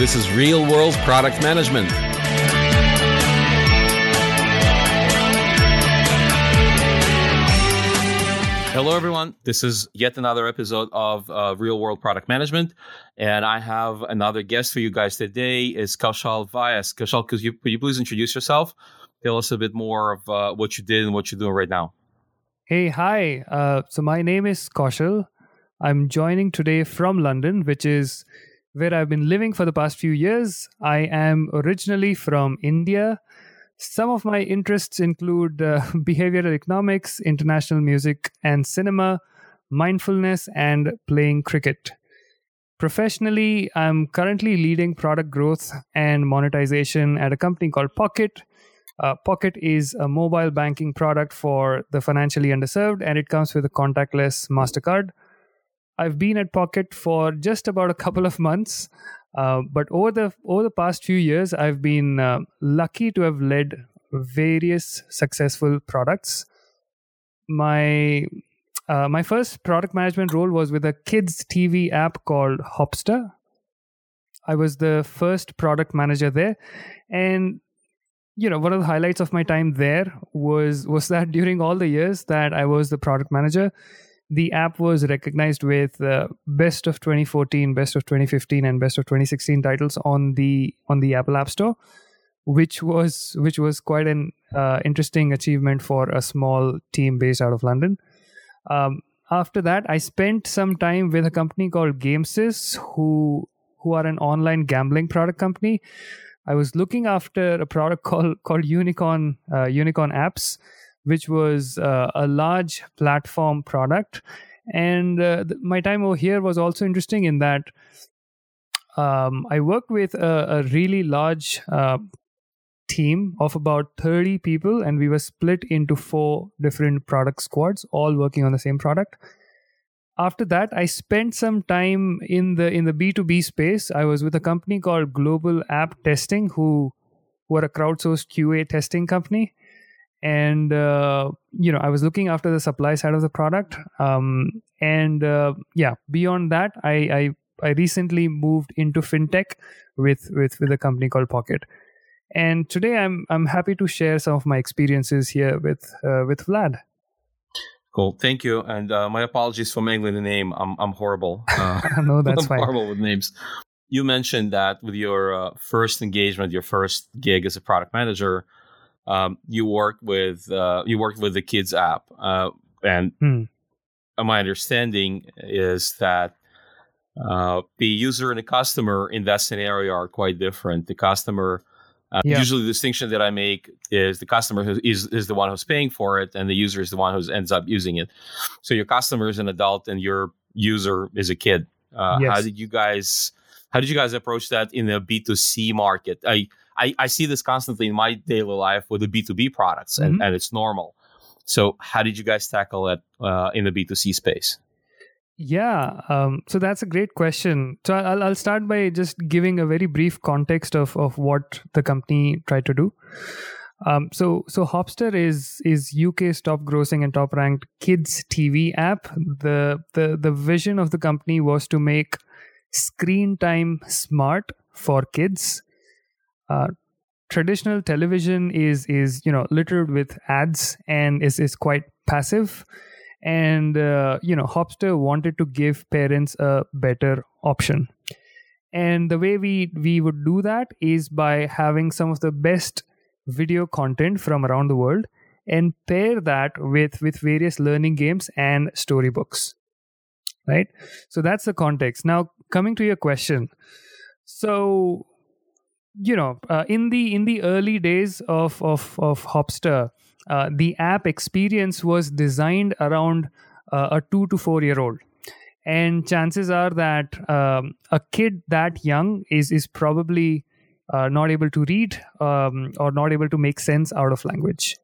This is Real World Product Management. Hello, everyone. This is yet another episode of uh, Real World Product Management, and I have another guest for you guys today. Is Kaushal Vyas. Kaushal, could you, could you please introduce yourself? Tell us a bit more of uh, what you did and what you're doing right now. Hey, hi. Uh, so my name is Kaushal. I'm joining today from London, which is where I've been living for the past few years. I am originally from India some of my interests include uh, behavioral economics, international music and cinema, mindfulness, and playing cricket. Professionally, I'm currently leading product growth and monetization at a company called Pocket. Uh, Pocket is a mobile banking product for the financially underserved, and it comes with a contactless MasterCard. I've been at Pocket for just about a couple of months. Uh, but over the over the past few years, I've been uh, lucky to have led various successful products. My uh, my first product management role was with a kids TV app called Hopster. I was the first product manager there, and you know one of the highlights of my time there was was that during all the years that I was the product manager, the app was recognized with uh, best of 2014 best of 2015 and best of 2016 titles on the on the apple app store which was which was quite an uh, interesting achievement for a small team based out of london. Um, after that i spent some time with a company called gamesys who who are an online gambling product company. I was looking after a product called called unicorn uh, unicorn apps which was uh, a large platform product. And uh, th- my time over here was also interesting in that um, I worked with a, a really large uh, team of about 30 people, and we were split into four different product squads, all working on the same product. After that, I spent some time in the in the B2B space. I was with a company called Global App Testing, who were a crowdsourced QA testing company and uh, you know i was looking after the supply side of the product um, and uh, yeah beyond that I, I i recently moved into fintech with with with a company called pocket and today i'm i'm happy to share some of my experiences here with uh, with vlad Cool, thank you, and uh, my apologies for mangling the name. I'm I'm horrible. Uh, no, that's I'm fine. Horrible with names. You mentioned that with your uh, first engagement, your first gig as a product manager, um, you worked with uh, you worked with the kids app, uh, and hmm. my understanding is that uh, the user and the customer in that scenario are quite different. The customer. Uh, yeah. Usually, the distinction that I make is the customer is is the one who's paying for it, and the user is the one who ends up using it. So your customer is an adult, and your user is a kid. Uh, yes. How did you guys? How did you guys approach that in the B two C market? I I, I see this constantly in my daily life with the B2B products, and, mm-hmm. and it's normal. So, how did you guys tackle it uh, in the B2C space? Yeah, um, so that's a great question. So I'll, I'll start by just giving a very brief context of, of what the company tried to do. Um, so so Hopster is is UK's top grossing and top ranked kids TV app. The the the vision of the company was to make screen time smart for kids uh, traditional television is is you know littered with ads and is is quite passive. And uh, you know hopster wanted to give parents a better option. And the way we we would do that is by having some of the best video content from around the world and pair that with with various learning games and storybooks. Right? So that's the context. Now coming to your question. So you know uh, in the in the early days of of of hopster uh, the app experience was designed around uh, a 2 to 4 year old. And chances are that um, a kid that young is is probably uh, not able to read um, or not able to make sense out of language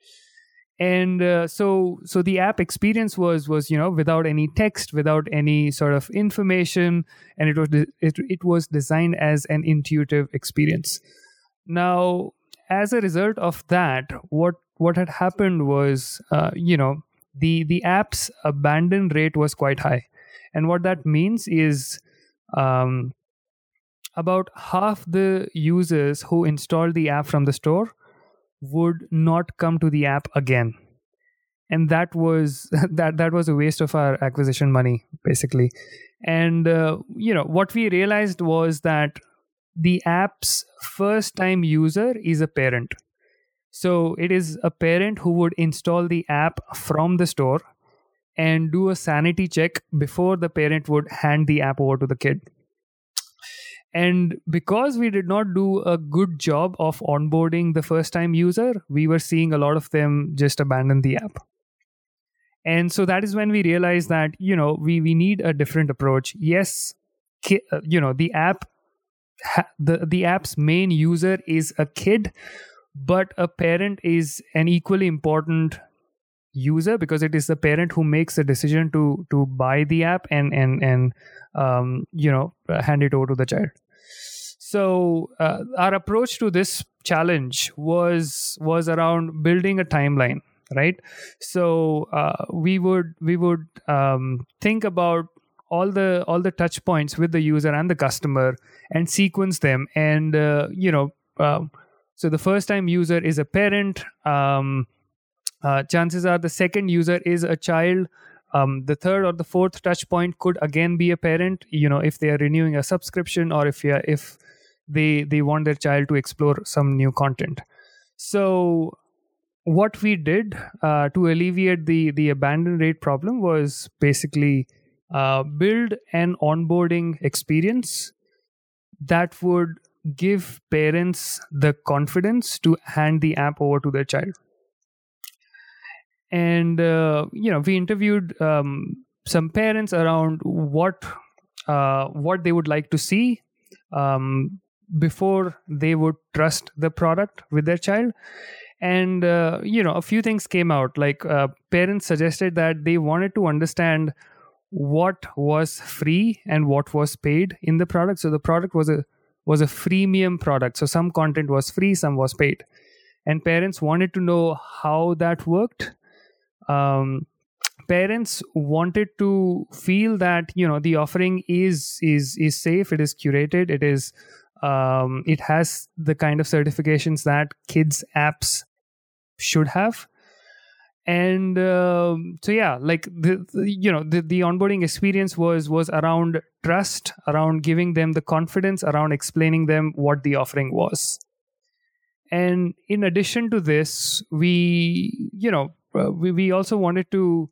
and uh, so so the app experience was was you know without any text without any sort of information and it was it, it was designed as an intuitive experience. Now as a result of that what what had happened was uh, you know the the app's abandon rate was quite high. And what that means is um, about half the users who installed the app from the store would not come to the app again. And that was that that was a waste of our acquisition money basically. And uh, you know what we realized was that the app's first time user is a parent. So it is a parent who would install the app from the store and do a sanity check before the parent would hand the app over to the kid and because we did not do a good job of onboarding the first time user we were seeing a lot of them just abandon the app. And so that is when we realized that you know we we need a different approach. Yes ki- uh, you know the app ha- the the app's main user is a kid but a parent is an equally important user because it is the parent who makes the decision to to buy the app and and and um, you know hand it over to the child. So uh, our approach to this challenge was was around building a timeline right? So uh, we would we would um, think about all the all the touch points with the user and the customer and sequence them. And uh, you know um, so the first time user is a parent um, uh, chances are the second user is a child. Um, the third or the fourth touch point could again be a parent you know if they are renewing a subscription or if if they they want their child to explore some new content. So what we did uh, to alleviate the the abandon rate problem was basically uh, build an onboarding experience that would give parents the confidence to hand the app over to their child and uh, you know we interviewed um, some parents around what uh, what they would like to see um, before they would trust the product with their child. And uh, you know a few things came out. Like uh, parents suggested that they wanted to understand what was free and what was paid in the product. So the product was a was a freemium product. So some content was free some was paid. And parents wanted to know how that worked um, parents wanted to feel that you know the offering is is is safe it is curated it is um, it has the kind of certifications that kids apps should have. And uh, so yeah like the, the, you know the, the onboarding experience was was around trust around giving them the confidence around explaining them what the offering was. And in addition to this we you know we, we also wanted to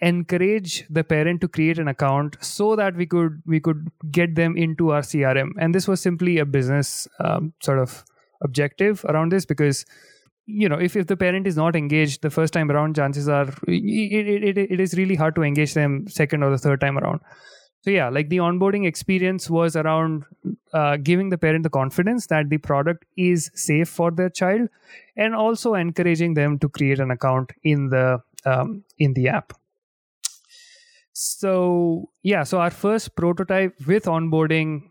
encourage the parent to create an account so that we could we could get them into our crm and this was simply a business um, sort of objective around this because you know if, if the parent is not engaged the first time around chances are it, it, it is really hard to engage them second or the third time around so yeah like the onboarding experience was around uh, giving the parent the confidence that the product is safe for their child and also encouraging them to create an account in the um, in the app. So yeah so our first prototype with onboarding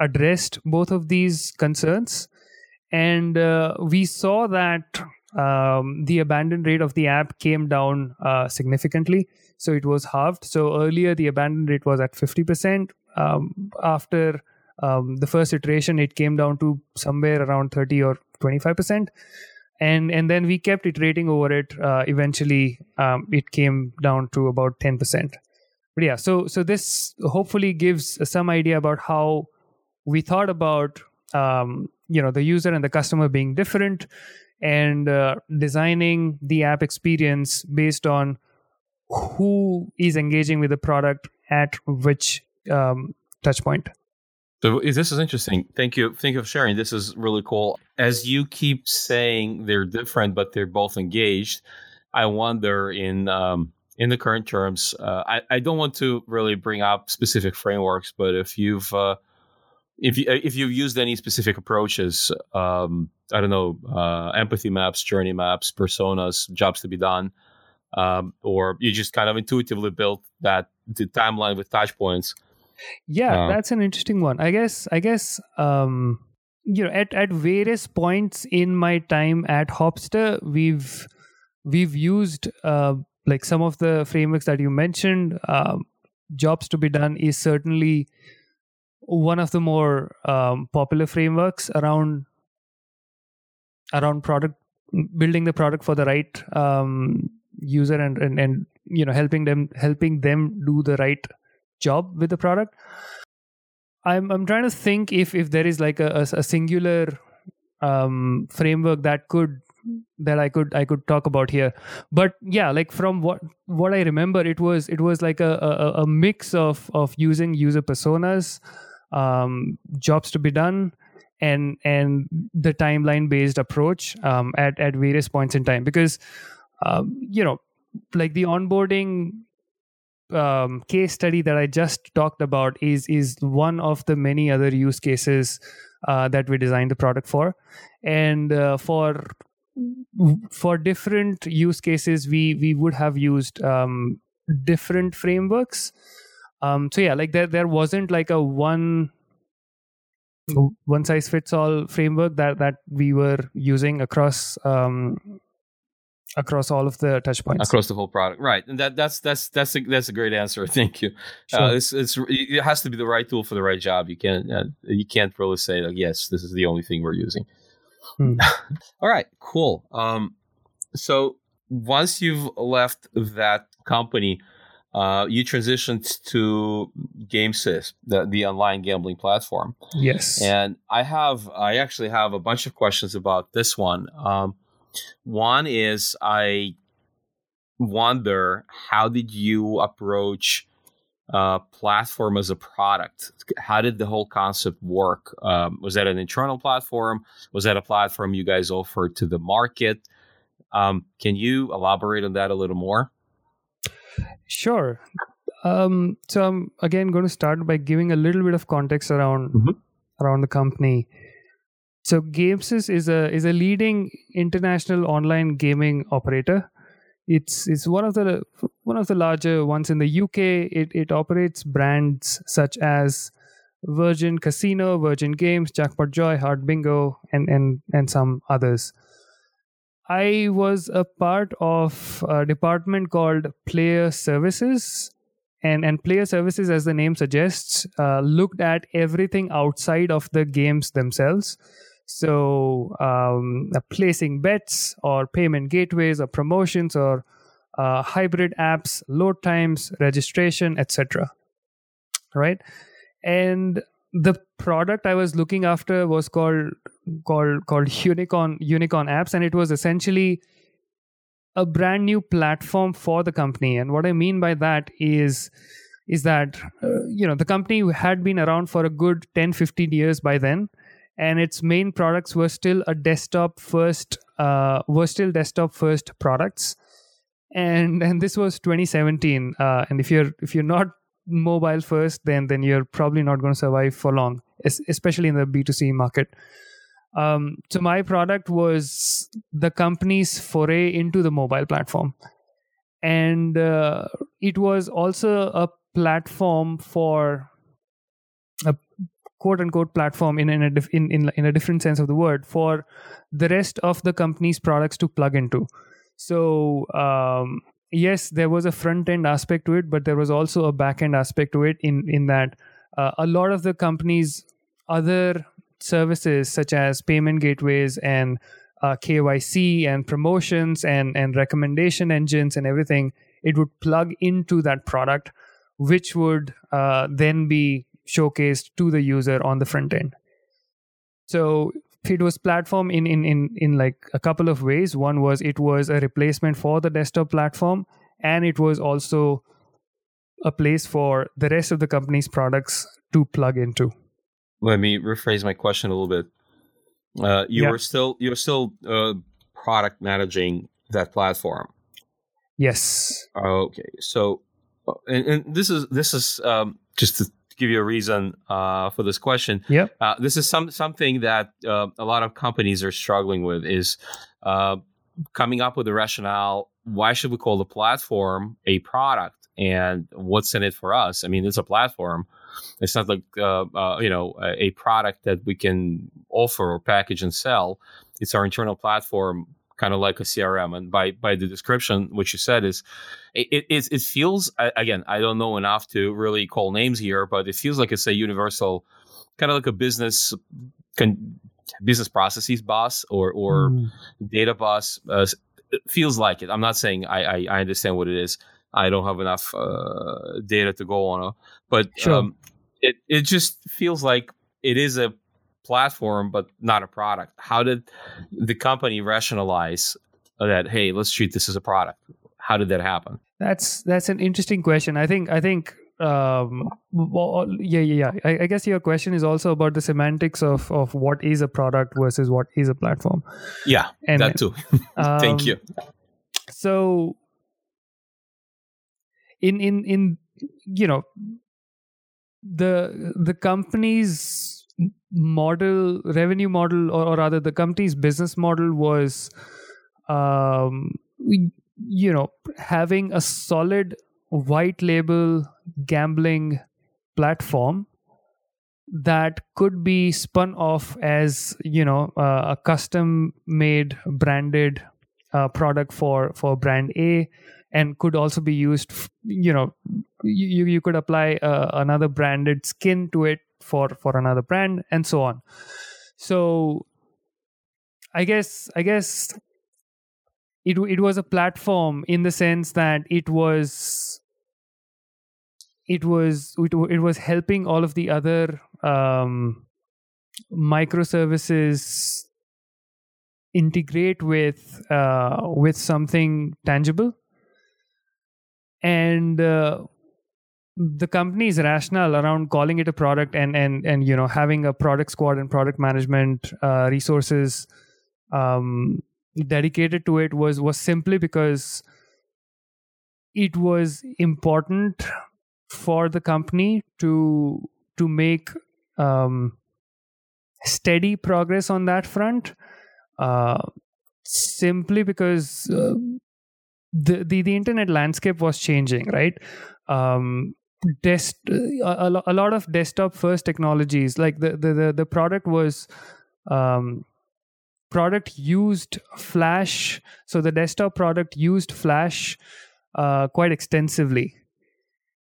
addressed both of these concerns and uh, we saw that um, the abandon rate of the app came down uh, significantly so it was halved. So earlier the abandon rate was at 50% um, after um, the first iteration it came down to somewhere around 30 or 25% and and then we kept iterating over it. Uh, eventually um, it came down to about 10% but yeah so so this hopefully gives some idea about how we thought about um, you know the user and the customer being different and uh, designing the app experience based on who is engaging with the product at which um, touch point? So this is interesting. Thank you thank you for sharing. This is really cool. As you keep saying they're different but they're both engaged i wonder in um, in the current terms, uh, I, I don't want to really bring up specific frameworks, but if you've uh, if you if you've used any specific approaches, um, I don't know, uh, empathy maps, journey maps, personas, jobs to be done, um, or you just kind of intuitively built that the timeline with touch points. Yeah, uh, that's an interesting one. I guess. I guess. Um, you know, at at various points in my time at Hopster, we've we've used uh, like some of the frameworks that you mentioned um, jobs to be done is certainly one of the more um, popular frameworks around around product building the product for the right um, user and, and and you know helping them helping them do the right job with the product i'm i'm trying to think if if there is like a, a, a singular um, framework that could that I could I could talk about here. But yeah, like from what what I remember, it was it was like a a, a mix of of using user personas, um, jobs to be done, and and the timeline based approach um, at at various points in time. Because um, you know, like the onboarding um, case study that I just talked about is is one of the many other use cases uh, that we designed the product for, and uh, for for different use cases we we would have used um, different frameworks. Um, so yeah like there there wasn't like a one one size fits all framework that that we were using across um, across all of the touch points across the whole product right and that that's that's that's a, that's a great answer thank you uh, sure. uh, it's, it's it has to be the right tool for the right job you can't uh, you can't really say like yes this is the only thing we're using Hmm. All right, cool. Um, so once you've left that company, uh, you transitioned to GameSys, the, the online gambling platform. Yes. And I have, I actually have a bunch of questions about this one. Um, one is I wonder how did you approach uh, platform as a product? How did the whole concept work? Um, was that an internal platform? Was that a platform you guys offered to the market? Um, can you elaborate on that a little more? Sure. Um, so I'm again going to start by giving a little bit of context around mm-hmm. around the company. So GameSys is a is a leading international online gaming operator it's it's one of the one of the larger ones in the UK. It it operates brands such as Virgin Casino, Virgin Games, Jackpot Joy, Heart Bingo, and and and some others. I was a part of a department called Player Services, and and Player Services, as the name suggests, uh, looked at everything outside of the games themselves. So, um, uh, placing bets or payment gateways or promotions or uh, hybrid apps, load times, registration, etc. Right, and the product I was looking after was called called called Unicorn Unicorn Apps, and it was essentially a brand new platform for the company. And what I mean by that is is that uh, you know the company had been around for a good 10 15 years by then and its main products were still a desktop first uh, were still desktop first products. And and this was 2017 uh, and if you're if you're not mobile first then then you're probably not going to survive for long especially in the b2c market. Um, so my product was the company's foray into the mobile platform. And uh, it was also a platform for a quote unquote platform in in a, in, in, in a different sense of the word for the rest of the company's products to plug into. So um, yes there was a front end aspect to it but there was also a back end aspect to it in in that uh, a lot of the company's other services such as payment gateways and uh, KYC and promotions and and recommendation engines and everything it would plug into that product which would uh, then be showcased to the user on the front end. So it was platform in, in in in like a couple of ways. One was it was a replacement for the desktop platform, and it was also a place for the rest of the company's products to plug into. Let me rephrase my question a little bit. Uh, you yeah. were still you were still uh, product managing that platform. Yes. Okay. So, uh, and, and this is this is um, just to give you a reason uh, for this question. Yep. Uh, this is some something that uh, a lot of companies are struggling with is uh, coming up with a rationale. Why should we call the platform a product, and what's in it for us? I mean, it's a platform. It's not like uh, uh, you know a, a product that we can offer or package and sell. It's our internal platform kind of like a CRM. And by by the description, what you said is, it it, it feels again, I don't know enough to really call names here, but it feels like it's a universal, kind of like a business. Con- business processes bus or or mm. data bus uh, feels like it. I'm not saying I, I, I understand what it is. I don't have enough uh, data to go on, but sure. um, it it just feels like it is a platform but not a product. How did the company rationalize that? Hey, let's treat this as a product. How did that happen? That's that's an interesting question. I think I think um, well, yeah, yeah, yeah. I, I, guess your question is also about the semantics of of what is a product versus what is a platform. Yeah, and that too. Thank um, you. So, in in in you know the the company's model revenue model or, or rather the company's business model was um you know having a solid white label gambling platform that could be spun off as you know uh, a custom made branded uh, product for for brand A and could also be used you know you you could apply uh, another branded skin to it for for another brand and so on. So i guess i guess it it was a platform in the sense that it was it was it, it was helping all of the other um, microservices integrate with uh, with something tangible. And uh, the company's rationale around calling it a product and and and you know having a product squad and product management uh, resources um, dedicated to it was was simply because it was important for the company to to make um, steady progress on that front uh, simply because uh, the, the the internet landscape was changing right? Um, dest- a, a lot of desktop first technologies like the the the, the product was um, product used flash so the desktop product used flash uh, quite extensively.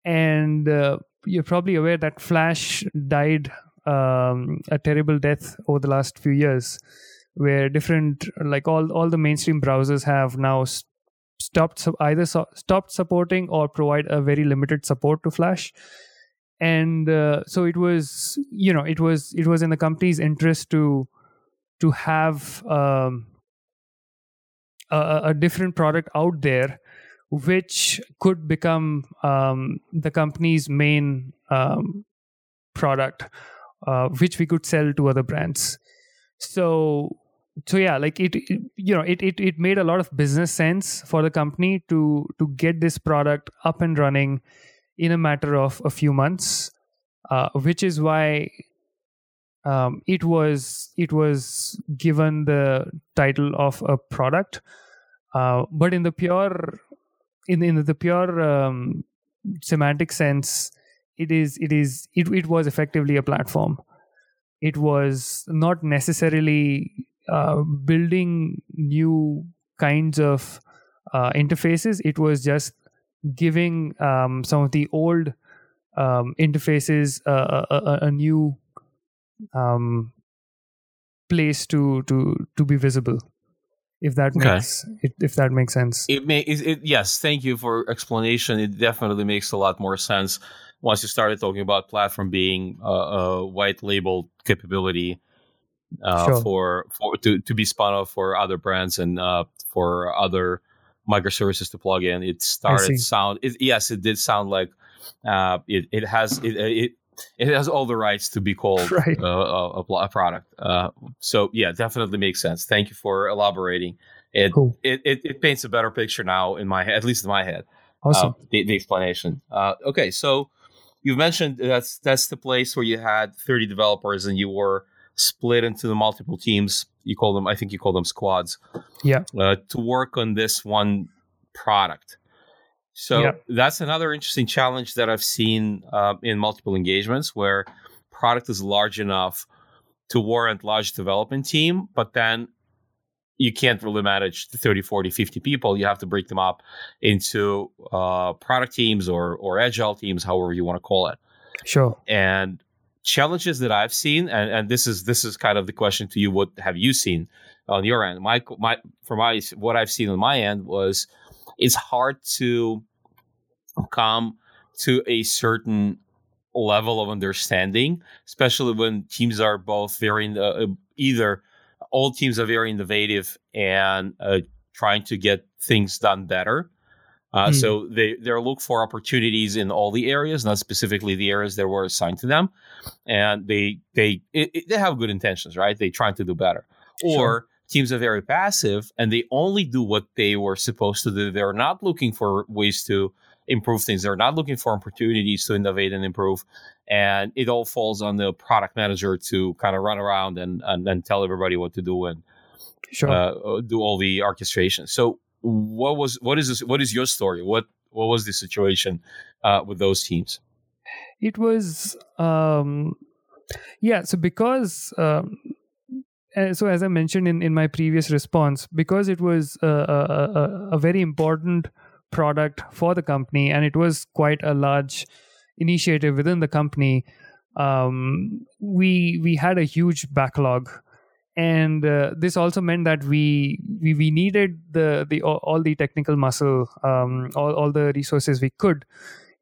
And uh, you're probably aware that Flash died um, a terrible death over the last few years, where different like all all the mainstream browsers have now stopped either stopped supporting or provide a very limited support to Flash. And uh, so it was, you know, it was it was in the company's interest to to have um, a, a different product out there which could become um, the company's main um, product, uh, which we could sell to other brands. So, so yeah, like it, it, you know, it, it it made a lot of business sense for the company to to get this product up and running in a matter of a few months, uh, which is why um, it was it was given the title of a product. Uh, but in the pure in in the pure um, semantic sense, it is it is it, it was effectively a platform. It was not necessarily uh, building new kinds of uh, interfaces. It was just giving um, some of the old um, interfaces a, a, a new um, place to to to be visible if that okay. makes if that makes sense it may it, yes thank you for explanation it definitely makes a lot more sense once you started talking about platform being a, a white label capability uh, sure. for for to, to be spun off for other brands and uh, for other microservices to plug in it started sound it, yes it did sound like uh, it, it has it, it it has all the rights to be called right. uh, a, a, product. Uh, so yeah, definitely makes sense. Thank you for elaborating. It, cool. it, it, it paints a better picture now in my head, at least in my head. Awesome. Uh, the, the, explanation. Uh, okay, so you've mentioned that's that's the place where you had 30 developers and you were split into the multiple teams. You call them, I think you call them squads. Yeah. Uh, to work on this one product. So yep. that's another interesting challenge that I've seen uh, in multiple engagements where product is large enough to warrant large development team, but then you can't really manage 30 40 50 people you have to break them up into uh, product teams or or agile teams however you want to call it sure and challenges that i've seen and, and this is this is kind of the question to you what have you seen on your end my my for my what i've seen on my end was it's hard to come to a certain level of understanding especially when teams are both very uh, either all teams are very innovative and uh, trying to get things done better. Uh, mm. So they they look for opportunities in all the areas, not specifically the areas that were assigned to them, and they they it, it, they have good intentions, right? They trying to do better. Or sure. teams are very passive and they only do what they were supposed to do. They're not looking for ways to improve things. They're not looking for opportunities to innovate and improve. And it all falls on the product manager to kind of run around and, and, and tell everybody what to do and sure. uh, do all the orchestration. So what was what is this, what is your story? What what was the situation uh, with those teams? It was um, yeah. So because um, uh, so as I mentioned in, in my previous response, because it was a, a, a very important product for the company, and it was quite a large initiative within the company. Um, we we had a huge backlog, and uh, this also meant that we we, we needed the the all the technical muscle, um, all all the resources we could.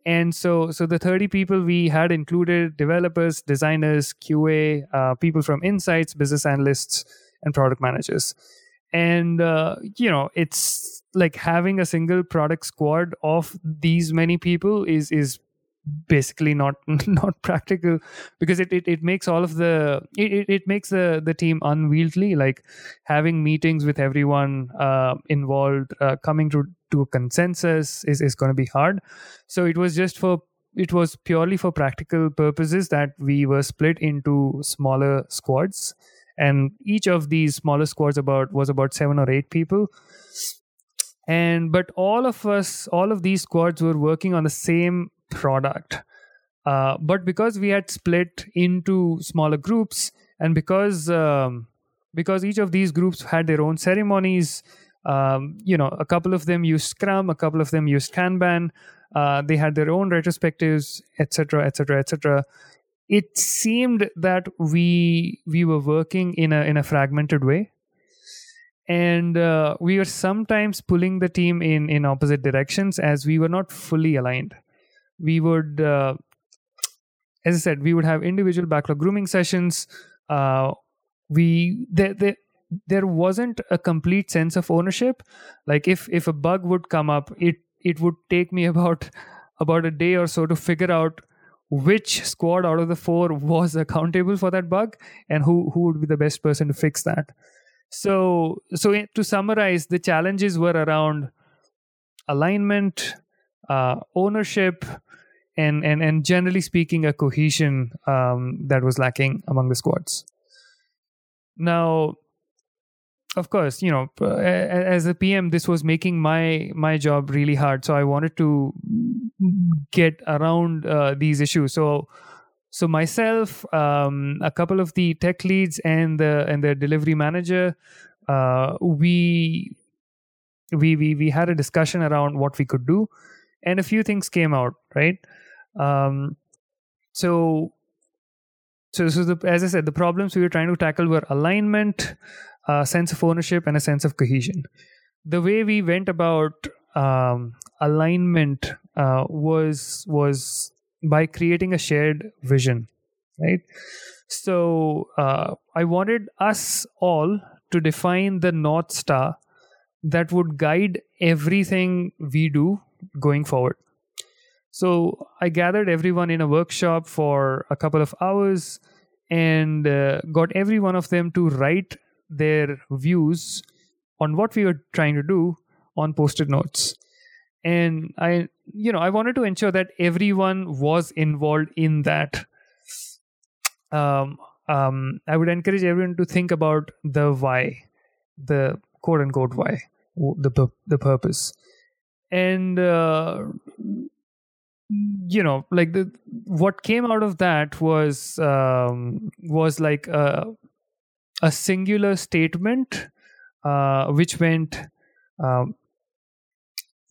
And so, so the 30 people we had included developers, designers, QA, uh, people from insights, business analysts, and product managers. And uh, you know, it's like having a single product squad of these many people is is basically not not practical because it, it, it makes all of the it, it makes the the team unwieldy like having meetings with everyone uh, involved uh, coming to to a consensus is, is going to be hard. So it was just for it was purely for practical purposes that we were split into smaller squads. And each of these smaller squads about was about seven or eight people. And but all of us all of these squads were working on the same product. Uh, but because we had split into smaller groups and because um, because each of these groups had their own ceremonies um, you know a couple of them used scrum a couple of them used kanban uh, they had their own retrospectives etc etc etc it seemed that we we were working in a in a fragmented way. And uh, we were sometimes pulling the team in in opposite directions as we were not fully aligned we would uh, as i said we would have individual backlog grooming sessions uh, we there, there there wasn't a complete sense of ownership. Like if if a bug would come up it it would take me about about a day or so to figure out which squad out of the four was accountable for that bug and who who would be the best person to fix that. So, so to summarize, the challenges were around alignment, uh, ownership, and and and generally speaking, a cohesion um, that was lacking among the squads. Now, of course, you know, as a PM, this was making my my job really hard. So I wanted to get around uh, these issues. So so myself um, a couple of the tech leads and the and the delivery manager uh, we we we we had a discussion around what we could do and a few things came out right um, so so so the, as i said the problems we were trying to tackle were alignment a sense of ownership and a sense of cohesion the way we went about um, alignment uh, was was by creating a shared vision, right? So uh, I wanted us all to define the North Star that would guide everything we do going forward. So I gathered everyone in a workshop for a couple of hours and uh, got every one of them to write their views on what we were trying to do on post it notes. And i you know i wanted to ensure that everyone was involved in that. Um, um, i would encourage everyone to think about the why the quote unquote why the the purpose and uh, you know like the what came out of that was um, was like a, a singular statement uh, which went um,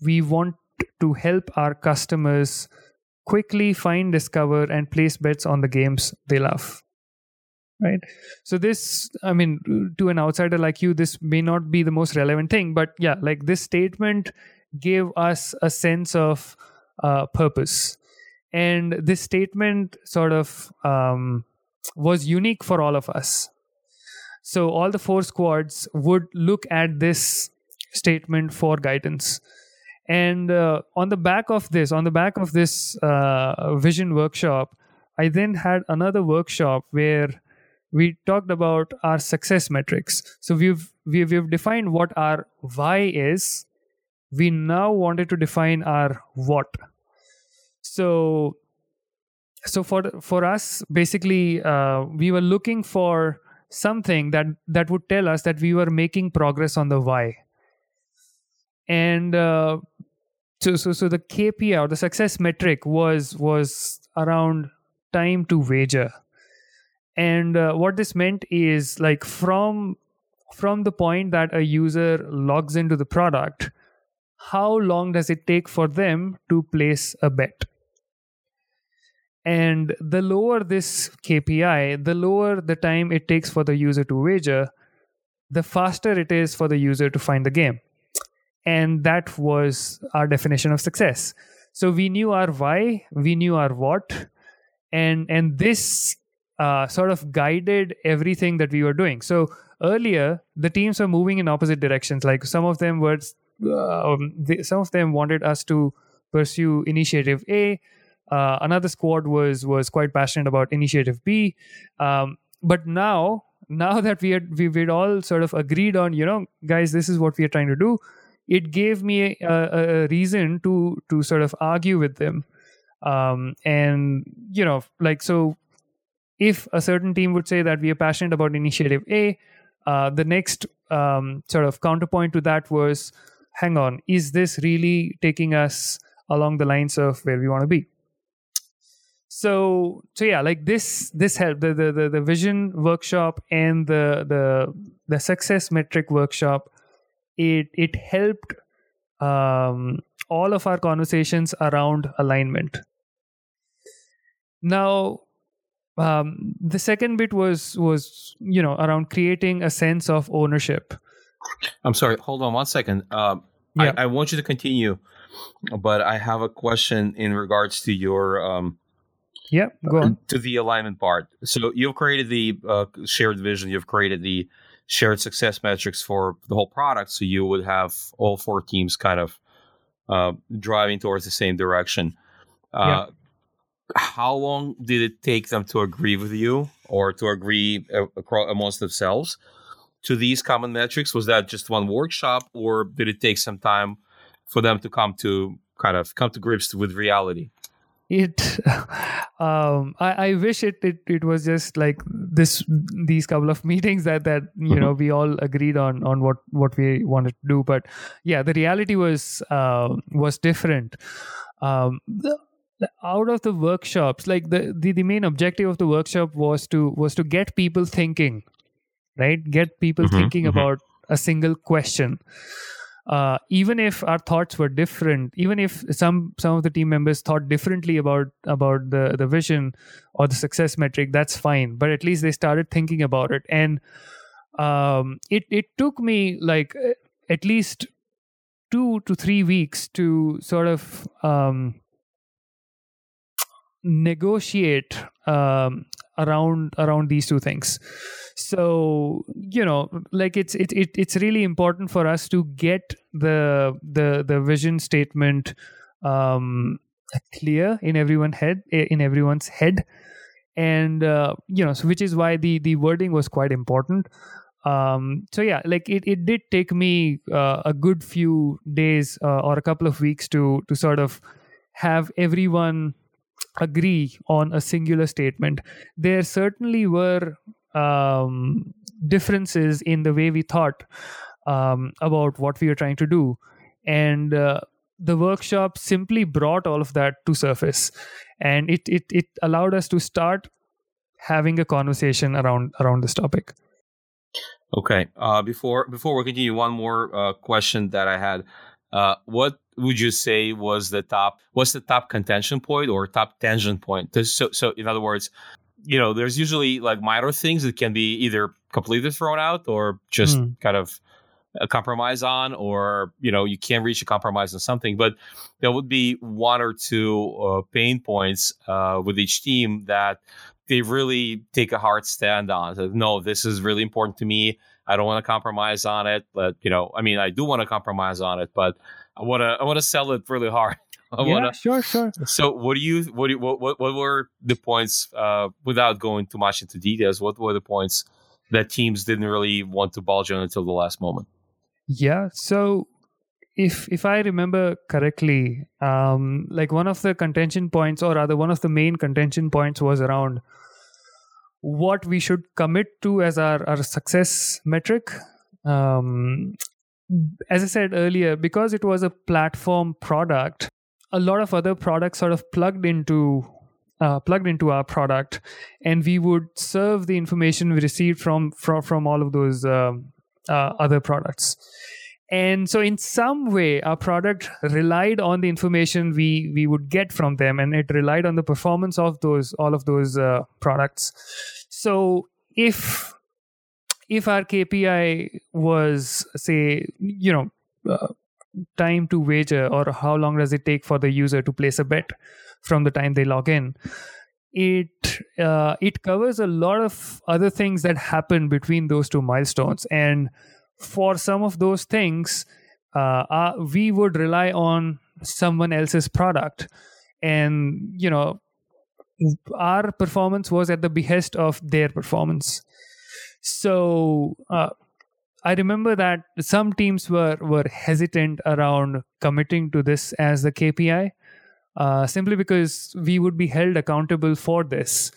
we want to help our customers quickly find, discover, and place bets on the games they love. Right. So, this, I mean, to an outsider like you, this may not be the most relevant thing, but yeah, like this statement gave us a sense of uh, purpose. And this statement sort of um, was unique for all of us. So, all the four squads would look at this statement for guidance and uh, on the back of this on the back of this uh, vision workshop i then had another workshop where we talked about our success metrics so we've we've, we've defined what our why is we now wanted to define our what. So so for for us basically uh, we were looking for something that that would tell us that we were making progress on the why. And uh, so so so the KPI or the success metric was was around time to wager, and uh, what this meant is like from from the point that a user logs into the product, how long does it take for them to place a bet? And the lower this KPI, the lower the time it takes for the user to wager, the faster it is for the user to find the game. And that was our definition of success. So we knew our why we knew our what and and this uh, sort of guided everything that we were doing. So earlier the teams were moving in opposite directions. Like some of them were um, they, some of them wanted us to pursue initiative a. Uh, another squad was was quite passionate about initiative b. Um, but now now that we had we, we'd all sort of agreed on you know guys this is what we are trying to do it gave me a, a reason to to sort of argue with them. Um, and you know like so if a certain team would say that we are passionate about initiative a uh, the next um, sort of counterpoint to that was hang on is this really taking us along the lines of where we want to be so so yeah like this this helped the, the the the vision workshop and the the the success metric workshop it it helped um, all of our conversations around alignment. Now, um, the second bit was was you know around creating a sense of ownership. I'm sorry. Hold on one second. Um, yeah. I, I, want you to continue, but I have a question in regards to your. Um, yeah, go on. To the alignment part. So you've created the uh, shared vision. You've created the shared success metrics for the whole product. So you would have all four teams kind of uh, driving towards the same direction. Uh, yeah. How long did it take them to agree with you or to agree uh, across, amongst themselves to these common metrics? Was that just one workshop or did it take some time for them to come to kind of come to grips with reality? it um I, I wish it, it it was just like this these couple of meetings that that you know we all agreed on on what what we wanted to do but yeah the reality was uh, was different um the, out of the workshops like the, the the main objective of the workshop was to was to get people thinking right get people mm-hmm, thinking mm-hmm. about a single question uh, even if our thoughts were different, even if some some of the team members thought differently about about the the vision or the success metric, that's fine. But at least they started thinking about it, and um, it it took me like at least two to three weeks to sort of um, negotiate um, around around these two things. So you know like it's it, it it's really important for us to get the the the vision statement um clear in everyone's head in everyone's head. And uh, you know so which is why the the wording was quite important. Um so yeah like it, it did take me uh, a good few days uh, or a couple of weeks to to sort of have everyone agree on a singular statement. There certainly were um, differences in the way we thought um, about what we were trying to do. And uh, the workshop simply brought all of that to surface. And it, it, it allowed us to start having a conversation around around this topic. Okay. Uh, before before we continue, one more uh, question that I had. Uh, what would you say was the top? What's the top contention point or top tangent point? So, so in other words, you know, there's usually like minor things that can be either completely thrown out or just mm. kind of a compromise on, or you know, you can't reach a compromise on something. But there would be one or two uh, pain points uh, with each team that they really take a hard stand on. So, no, this is really important to me. I don't want to compromise on it, but you know, I mean, I do want to compromise on it, but I want to I want to sell it really hard. I yeah, wanna, sure, sure. So, what do you what do you, what, what what were the points uh, without going too much into details? What were the points that teams didn't really want to bulge on until the last moment? Yeah, so if if I remember correctly, um, like one of the contention points, or rather one of the main contention points, was around what we should commit to as our, our success metric. Um, as I said earlier, because it was a platform product, a lot of other products sort of plugged into uh, plugged into our product, and we would serve the information we received from from, from all of those uh, uh, other products and so in some way our product relied on the information we we would get from them and it relied on the performance of those all of those uh, products. So if if our kpi was say you know uh, time to wager or how long does it take for the user to place a bet from the time they log in it uh, it covers a lot of other things that happen between those two milestones. And for some of those things, uh, uh, we would rely on someone else's product. And, you know, our performance was at the behest of their performance. So uh, I remember that some teams were, were hesitant around committing to this as the KPI. Uh, simply because we would be held accountable for this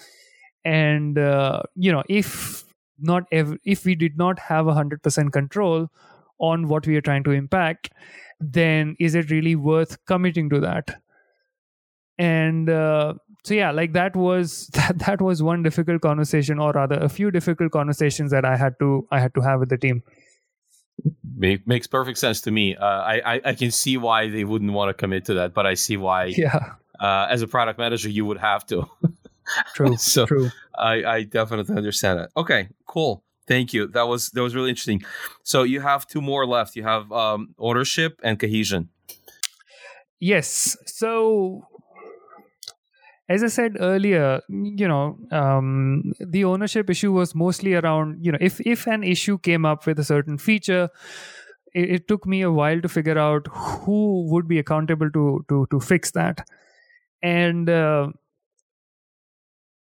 and uh, you know if not ev- if we did not have a 100% control on what we are trying to impact then is it really worth committing to that? And uh, so yeah like that was that, that was one difficult conversation or rather a few difficult conversations that i had to i had to have with the team. Make, makes perfect sense to me. Uh, I, I, I can see why they wouldn't want to commit to that but i see why yeah. uh, as a product manager you would have to True. so true. I, I definitely understand it. Okay, cool. Thank you. That was that was really interesting. So you have two more left. You have um, ownership and cohesion. Yes. So as I said earlier, you know, um, the ownership issue was mostly around, you know, if if an issue came up with a certain feature, it, it took me a while to figure out who would be accountable to to to fix that, and uh,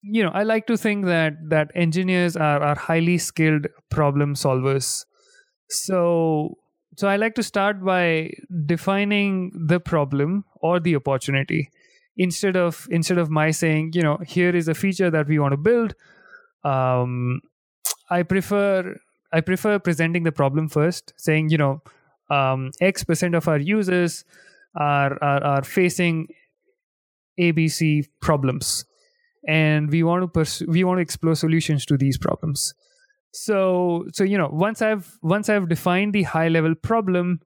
you know i like to think that that engineers are are highly skilled problem solvers. So so i like to start by defining the problem or the opportunity instead of instead of my saying you know here is a feature that we want to build. Um i prefer i prefer presenting the problem first saying you know um x percent of our users are are, are facing abc problems and we want to pursue we want to explore solutions to these problems. So so you know once i've once i've defined the high level problem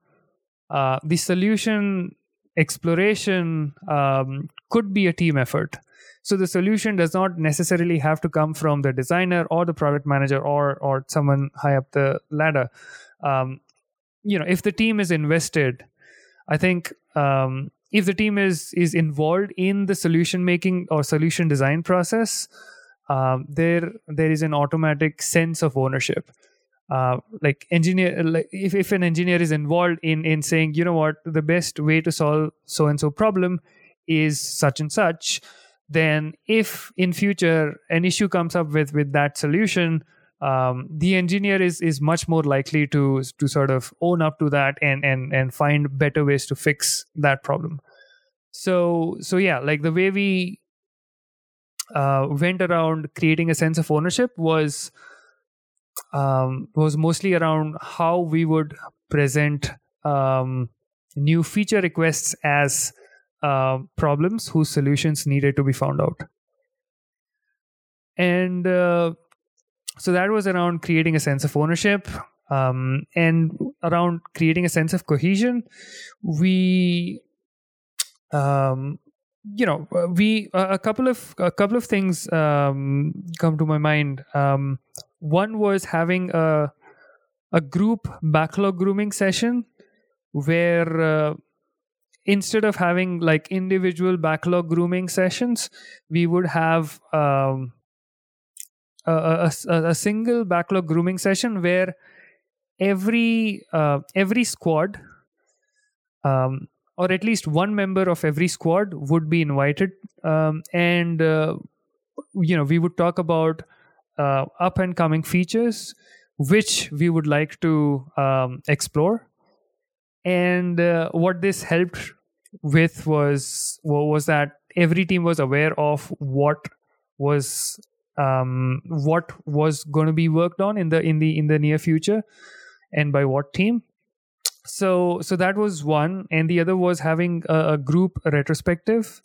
uh, the solution exploration um, could be a team effort. So the solution does not necessarily have to come from the designer or the product manager or or someone high up the ladder. Um, you know if the team is invested i think um, if the team is is involved in the solution making or solution design process um, there there is an automatic sense of ownership. Uh, like engineer like if, if an engineer is involved in in saying you know what? The best way to solve so and so problem is such and such then if in future an issue comes up with with that solution um, the engineer is is much more likely to to sort of own up to that and and and find better ways to fix that problem so so yeah like the way we uh, went around creating a sense of ownership was um, was mostly around how we would present um, new feature requests as uh, problems whose solutions needed to be found out. And uh, so that was around creating a sense of ownership um, and around creating a sense of cohesion we um, you know we a couple of a couple of things um, come to my mind. Um, one was having a a group backlog grooming session where uh, instead of having like individual backlog grooming sessions we would have um, a, a, a, single backlog grooming session where every uh, every squad um, or at least one member of every squad would be invited. Um, and uh, you know we would talk about uh, up and coming features which we would like to um, explore. And uh, what this helped with was was that every team was aware of what was um, what was going to be worked on in the in the in the near future and by what team so so that was one. And the other was having a, a group retrospective.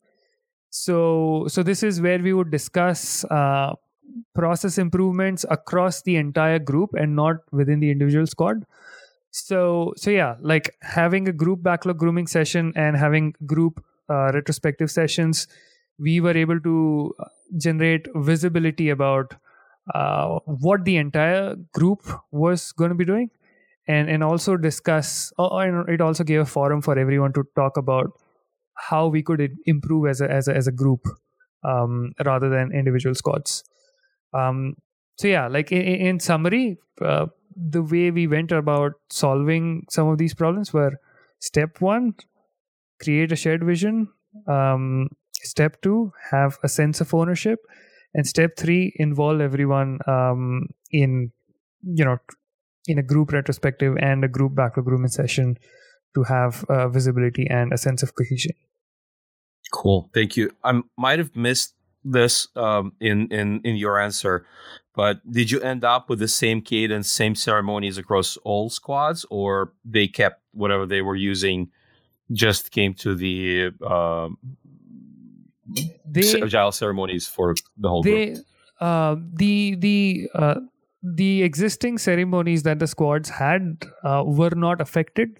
So so this is where we would discuss uh, process improvements across the entire group and not within the individual squad. So so yeah like having a group backlog grooming session and having group uh, retrospective sessions we were able to uh, generate visibility about uh, what the entire group was going to be doing and and also discuss uh, and it also gave a forum for everyone to talk about how we could improve as a as a, as a group um, rather than individual squads. Um, so yeah like in, in summary uh, the way we went about solving some of these problems were step one create a shared vision. Um, step two have a sense of ownership. And step three involve everyone um, in you know in a group retrospective and a group backlog grooming session to have uh, visibility and a sense of cohesion. Cool. Thank you. I might have missed this um, in in in your answer but did you end up with the same cadence same ceremonies across all squads or they kept whatever they were using just came to the um, they, agile ceremonies for the whole they, group? uh, the the uh, the existing ceremonies that the squads had uh, were not affected.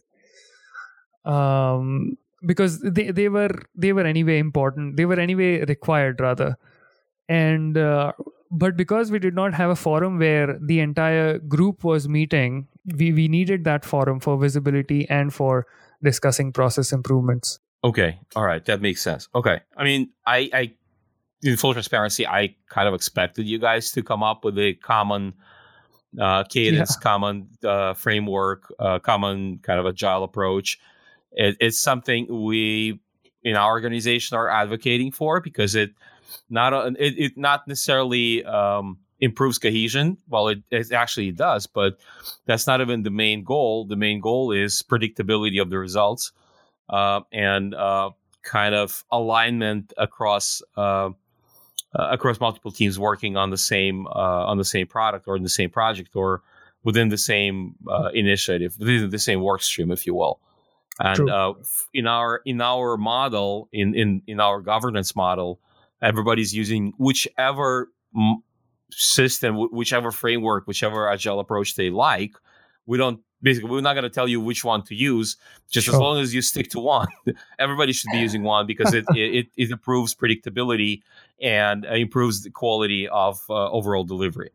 Um, because they, they were they were anyway important. They were anyway required rather. And uh, but because we did not have a forum where the entire group was meeting we we needed that forum for visibility and for discussing process improvements. Okay. All right. That makes sense. Okay. I mean i i in full transparency i kind of expected you guys to come up with a common uh, cadence, yeah. common uh, framework, uh, common kind of agile approach. It, it's something we in our organization are advocating for because it not it, it not necessarily um, improves cohesion. Well, it, it actually does, but that's not even the main goal. The main goal is predictability of the results uh, and uh, kind of alignment across uh, uh, across multiple teams working on the same uh, on the same product or in the same project or within the same uh, initiative, within the same work stream, if you will. And uh, in our in our model, in in in our governance model, everybody's using whichever m- system, whichever framework, whichever agile approach they like. We don't basically we're not going to tell you which one to use just sure. as long as you stick to one everybody should be using one because it, it, it improves predictability and improves the quality of uh, overall delivery.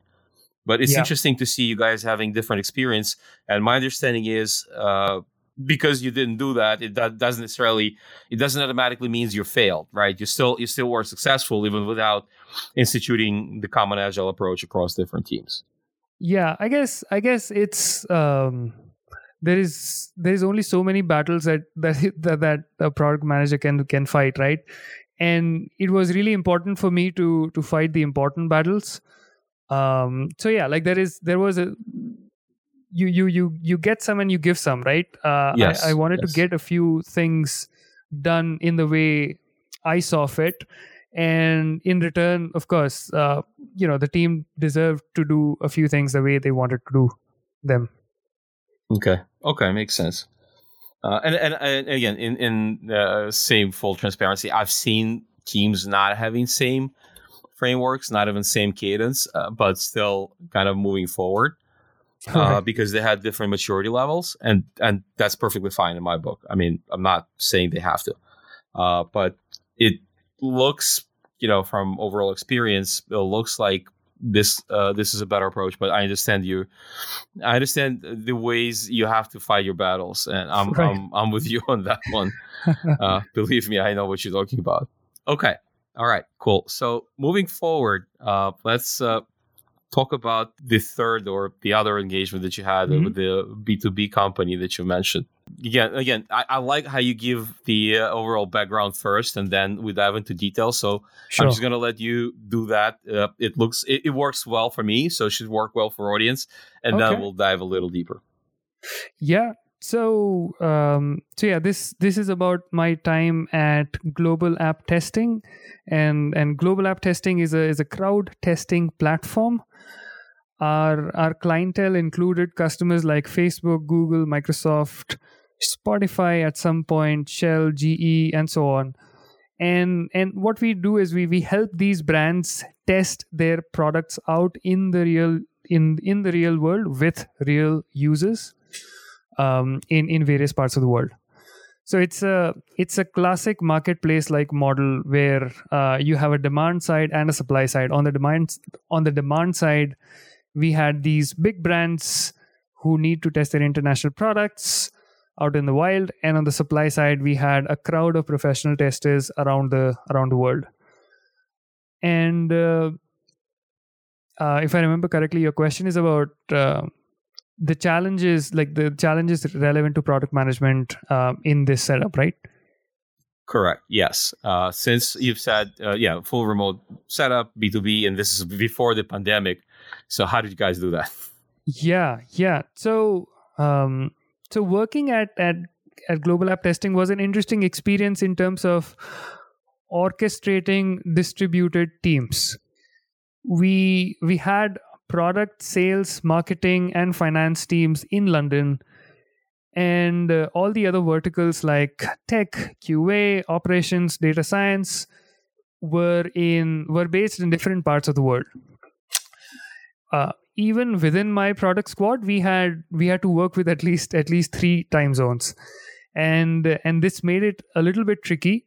But it's yeah. interesting to see you guys having different experience and my understanding is uh, because you didn't do that it that doesn't necessarily it doesn't automatically means you failed right? You still you still were successful even without instituting the common agile approach across different teams yeah i guess i guess it's um there is there is only so many battles that that that, that a product manager can can fight right? And it was really important for me to to fight the important battles. Um so yeah like there is there was a you you you you get some and you give some right? Uh yes, I, I wanted yes. to get a few things done in the way i saw fit and in return of course uh, you know the team deserved to do a few things the way they wanted to do them okay okay makes sense uh, and, and, and again in in uh, same full transparency i've seen teams not having same frameworks, not even same cadence, uh, but still kind of moving forward. Uh, because they had different maturity levels, and and that's perfectly fine in my book. I mean, I'm not saying they have to, uh, but it looks, you know, from overall experience, it looks like this uh, this is a better approach. But I understand you. I understand the ways you have to fight your battles, and I'm right. I'm, I'm with you on that one. uh, believe me, I know what you're talking about. Okay, all right, cool. So moving forward, uh, let's uh, talk about the third or the other engagement that you had mm-hmm. with the B2B company that you mentioned. Again, again, I, I like how you give the uh, overall background first, and then we dive into details. So sure. I'm just gonna let you do that. Uh, it looks, it, it, works well for me, so it should work well for audience, and okay. then we'll dive a little deeper. Yeah. So, um, so yeah, this this is about my time at Global App Testing, and and Global App Testing is a is a crowd testing platform our our clientele included customers like Facebook, Google, Microsoft, Spotify at some point, Shell, GE, and so on. And and what we do is we we help these brands test their products out in the real in in the real world with real users um, in in various parts of the world. So it's a it's a classic marketplace like model where uh, you have a demand side and a supply side. On the demand on the demand side, we had these big brands who need to test their international products out in the wild. And on the supply side we had a crowd of professional testers around the around the world. And uh, uh, if i remember correctly your question is about uh, the challenges like the challenges relevant to product management uh, in this setup right? Correct. Yes. Uh, since you've said uh, yeah full remote setup b2b and this is before the pandemic. So how did you guys do that? Yeah, yeah. So um, so working at at at global app testing was an interesting experience in terms of orchestrating distributed teams. We we had product sales, marketing, and finance teams in London, and uh, all the other verticals like tech, QA, operations, data science were in were based in different parts of the world uh, even within my product squad we had we had to work with at least at least three time zones. And and this made it a little bit tricky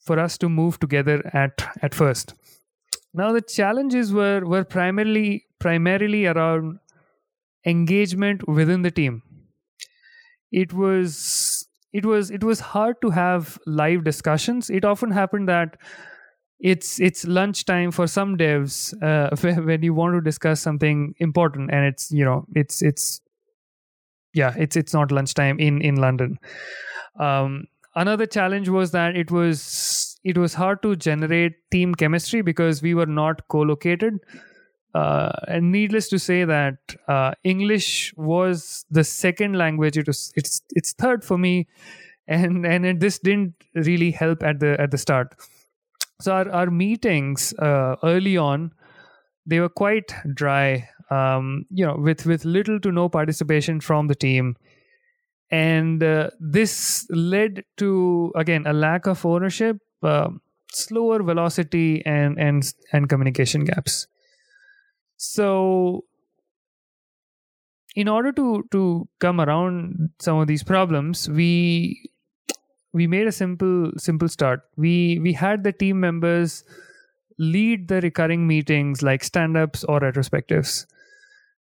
for us to move together at at first. Now the challenges were were primarily primarily around engagement within the team. It was it was it was hard to have live discussions. It often happened that it's it's lunchtime for some devs uh, when you want to discuss something important and it's you know it's it's yeah it's it's not lunchtime in in london. Um, another challenge was that it was it was hard to generate team chemistry because we were not co-located. Uh, and needless to say that uh, english was the second language. It was it's it's third for me. And and it, this didn't really help at the at the start so our, our meetings uh, early on they were quite dry um, you know with with little to no participation from the team. And uh, this led to again a lack of ownership uh, slower velocity and and and communication gaps. So in order to to come around some of these problems we we made a simple simple start. We we had the team members lead the recurring meetings like stand-ups or retrospectives.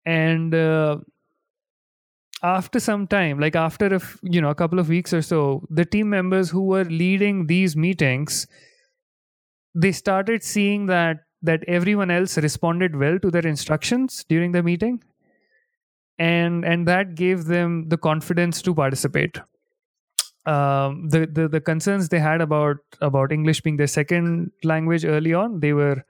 And uh, after some time like after a you know a couple of weeks or so the team members who were leading these meetings they started seeing that that everyone else responded well to their instructions during the meeting. And and that gave them the confidence to participate um, the, the the concerns they had about about English being their second language early on, they were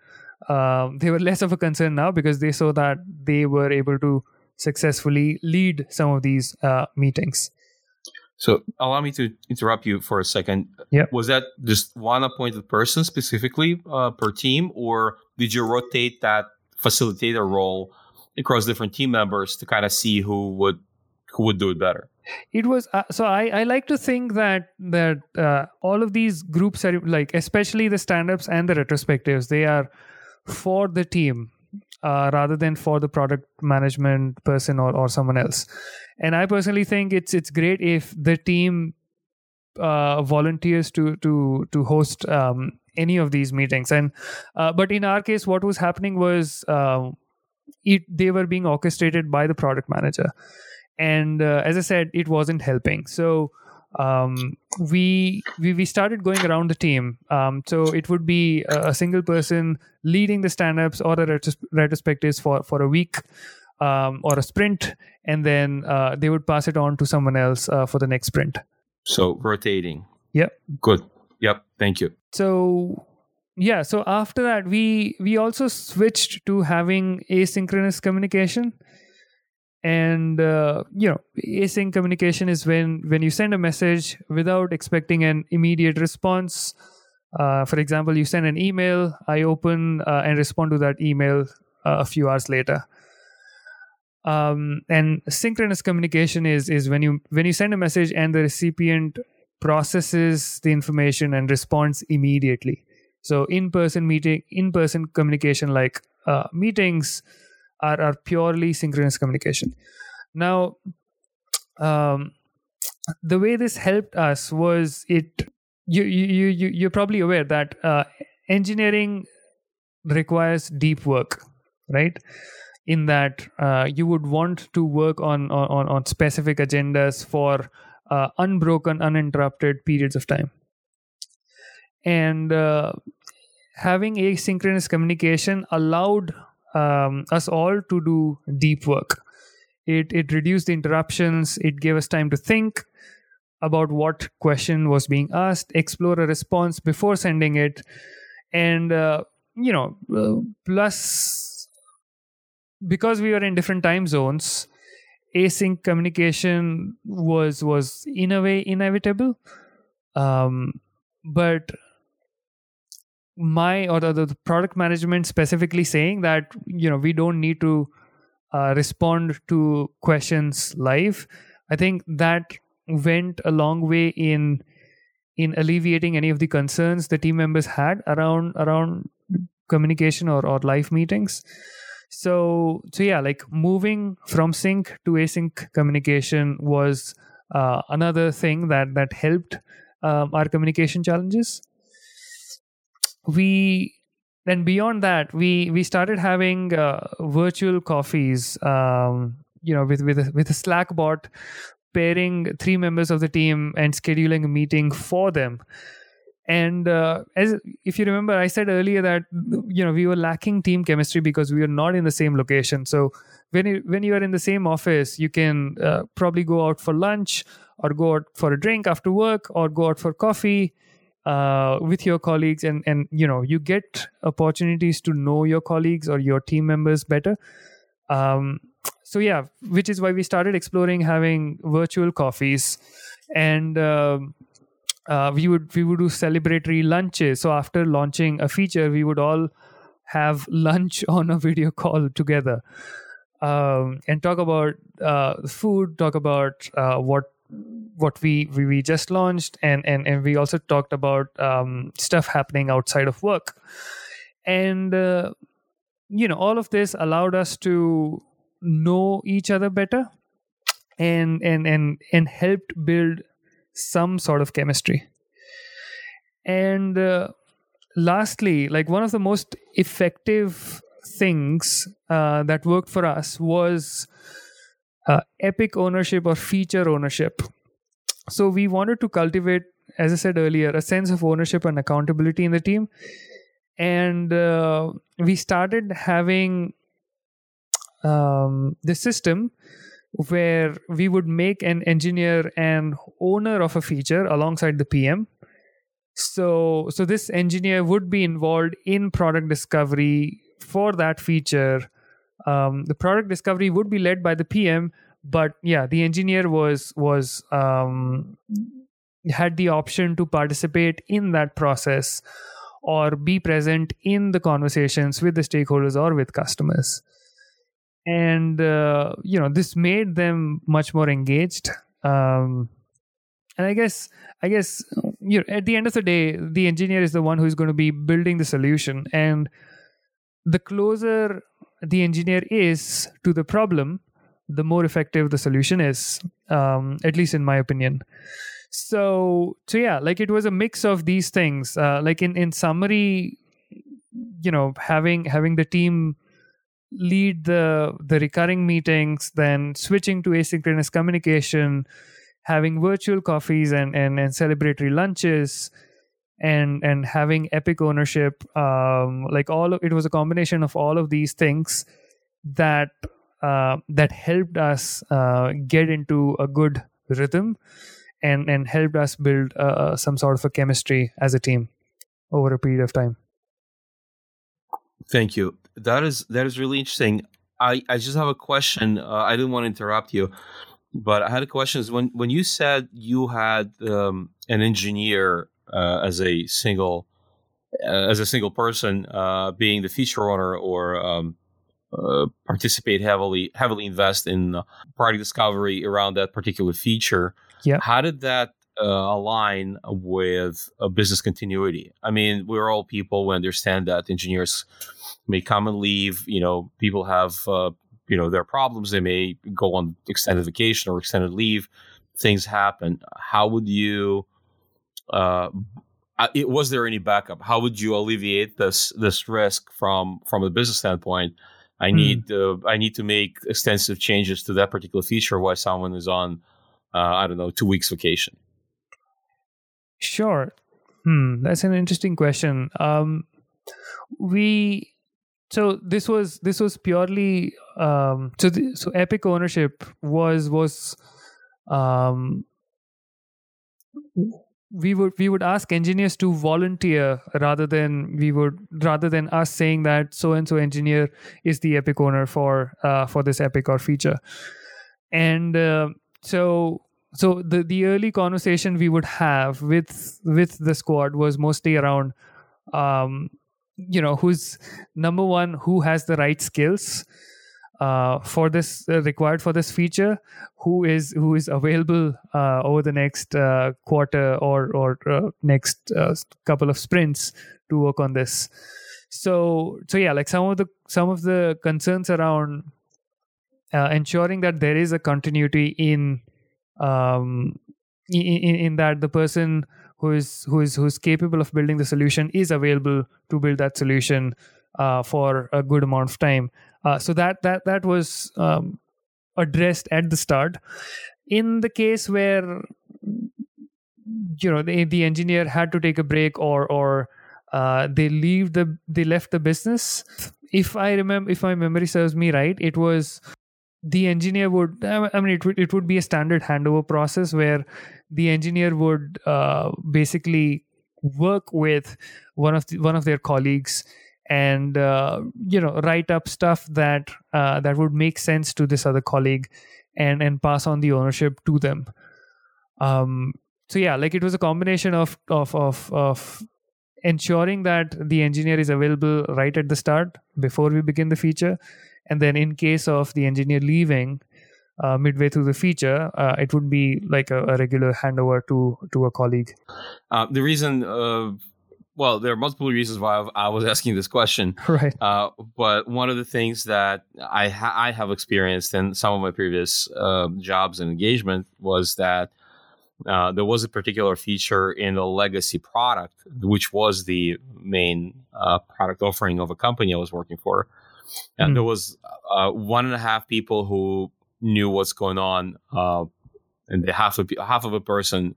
uh, they were less of a concern now because they saw that they were able to successfully lead some of these uh, meetings. So allow me to interrupt you for a second. Yeah. Was that just one appointed person specifically uh, per team, or did you rotate that facilitator role across different team members to kind of see who would who would do it better? It was uh, so I, I like to think that that uh, all of these groups are like especially the stand-ups and the retrospectives they are for the team uh, rather than for the product management person or, or someone else. And i personally think it's it's great if the team uh, volunteers to to to host um, any of these meetings. And uh, but in our case what was happening was uh, it, they were being orchestrated by the product manager and uh, as i said it wasn't helping. So um, we, we we started going around the team. Um, so it would be a, a, single person leading the stand-ups or the retros- retrospectives for for a week um, or a sprint. And then uh, they would pass it on to someone else uh, for the next sprint. So rotating. Yep. Good. Yep. Thank you. So yeah. So after that we we also switched to having asynchronous communication and uh, you know async communication is when when you send a message without expecting an immediate response. Uh, for example you send an email i open uh, and respond to that email uh, a few hours later. Um, and synchronous communication is is when you when you send a message and the recipient processes the information and responds immediately. So in-person meeting in-person communication like uh, meetings are, are purely synchronous communication. Now um, the way this helped us was it you you you you're probably aware that uh, engineering requires deep work right? In that uh, you would want to work on on on specific agendas for uh, unbroken uninterrupted periods of time. And uh, having asynchronous communication allowed um, us all to do deep work. It it reduced the interruptions. It gave us time to think about what question was being asked, explore a response before sending it, and uh, you know, uh, plus because we were in different time zones, async communication was was in a way inevitable. Um, but my or the, the, product management specifically saying that you know we don't need to uh, respond to questions live. I think that went a long way in in alleviating any of the concerns the team members had around around communication or, or live meetings. So so yeah like moving from sync to async communication was uh, another thing that that helped um, our communication challenges we then beyond that we we started having uh, virtual coffees um, you know with with a, with a slack bot pairing three members of the team and scheduling a meeting for them. And uh, as if you remember i said earlier that you know we were lacking team chemistry because we were not in the same location. So when you when you are in the same office you can uh, probably go out for lunch or go out for a drink after work or go out for coffee uh, with your colleagues and and you know you get opportunities to know your colleagues or your team members better. Um, so yeah which is why we started exploring having virtual coffees. And um, uh, we would we would do celebratory lunches. So after launching a feature we would all have lunch on a video call together. Um, and talk about uh, food talk about uh, what what we, we, we just launched and, and and we also talked about um, stuff happening outside of work. And uh, you know all of this allowed us to know each other better and and and and helped build some sort of chemistry. And uh, lastly like one of the most effective things uh, that worked for us was uh, epic ownership or feature ownership. So we wanted to cultivate, as I said earlier, a sense of ownership and accountability in the team. And uh, we started having um, the system where we would make an engineer an owner of a feature alongside the PM. So, so this engineer would be involved in product discovery for that feature um, the product discovery would be led by the PM, but yeah, the engineer was was um, had the option to participate in that process or be present in the conversations with the stakeholders or with customers. And uh, you know this made them much more engaged. Um, and I guess I guess you know, at the end of the day, the engineer is the one who is going to be building the solution, and the closer the engineer is to the problem, the more effective the solution is. Um, at least in my opinion. So so yeah, like it was a mix of these things. Uh, like in in summary, you know, having having the team lead the the recurring meetings, then switching to asynchronous communication having virtual coffees and, and, and celebratory lunches and and having epic ownership um, like all of, it was a combination of all of these things that uh, that helped us uh, get into a good rhythm and and helped us build uh, some sort of a chemistry as a team over a period of time. Thank you. That is that is really interesting. I i just have a question. Uh, i didn't want to interrupt you but I had a question: is when when you said you had um, an engineer uh, as a single uh, as a single person, uh, being the feature owner or um, uh, participate heavily heavily invest in product discovery around that particular feature. Yeah. How did that uh, align with a business continuity? I mean, we're all people. We understand that engineers may come and leave. You know, people have uh, you know their problems they may go on extended vacation or extended leave things happen how would you uh, it, was there any backup how would you alleviate this this risk from from a business standpoint i hmm. need mm. uh, i need to make extensive changes to that particular feature while someone is on uh, i don't know two weeks vacation sure hmm that's an interesting question um we so this was this was purely um, so the, so epic ownership was was um, we would we would ask engineers to volunteer rather than we would rather than us saying that so and so engineer is the epic owner for uh, for this epic or feature. And uh, so so the the early conversation we would have with with the squad was mostly around um, you know who's number one who has the right skills uh, for this uh, required for this feature who is who is available uh, over the next uh, quarter or or uh, next uh, couple of sprints to work on this. So so yeah like some of the some of the concerns around ensuring that there is a continuity in um in, in that the person who is who is who's capable of building the solution is available to build that solution uh, for a good amount of time. Uh, so that that that was um, addressed at the start. In the case where you know the, the engineer had to take a break or or uh, they leave the they left the business. If I remember, if my memory serves me right, it was the engineer would i mean it would it would be a standard handover process where the engineer would uh, basically work with one of the, one of their colleagues and uh, you know write up stuff that uh, that would make sense to this other colleague and and pass on the ownership to them um so yeah like it was a combination of of of of ensuring that the engineer is available right at the start before we begin the feature and then in case of the engineer leaving uh, midway through the feature, uh, it would be like a, a, regular handover to to a colleague. Uh, the reason, uh, well, there are multiple reasons why I was asking this question. Right. Uh, but one of the things that I ha- I have experienced in some of my previous um, jobs and engagement was that. Uh, there was a particular feature in the legacy product, which was the main product offering of a company I was working for, and mm. there was uh, one and a half people who knew what's going on, uh, and the half of half of a person,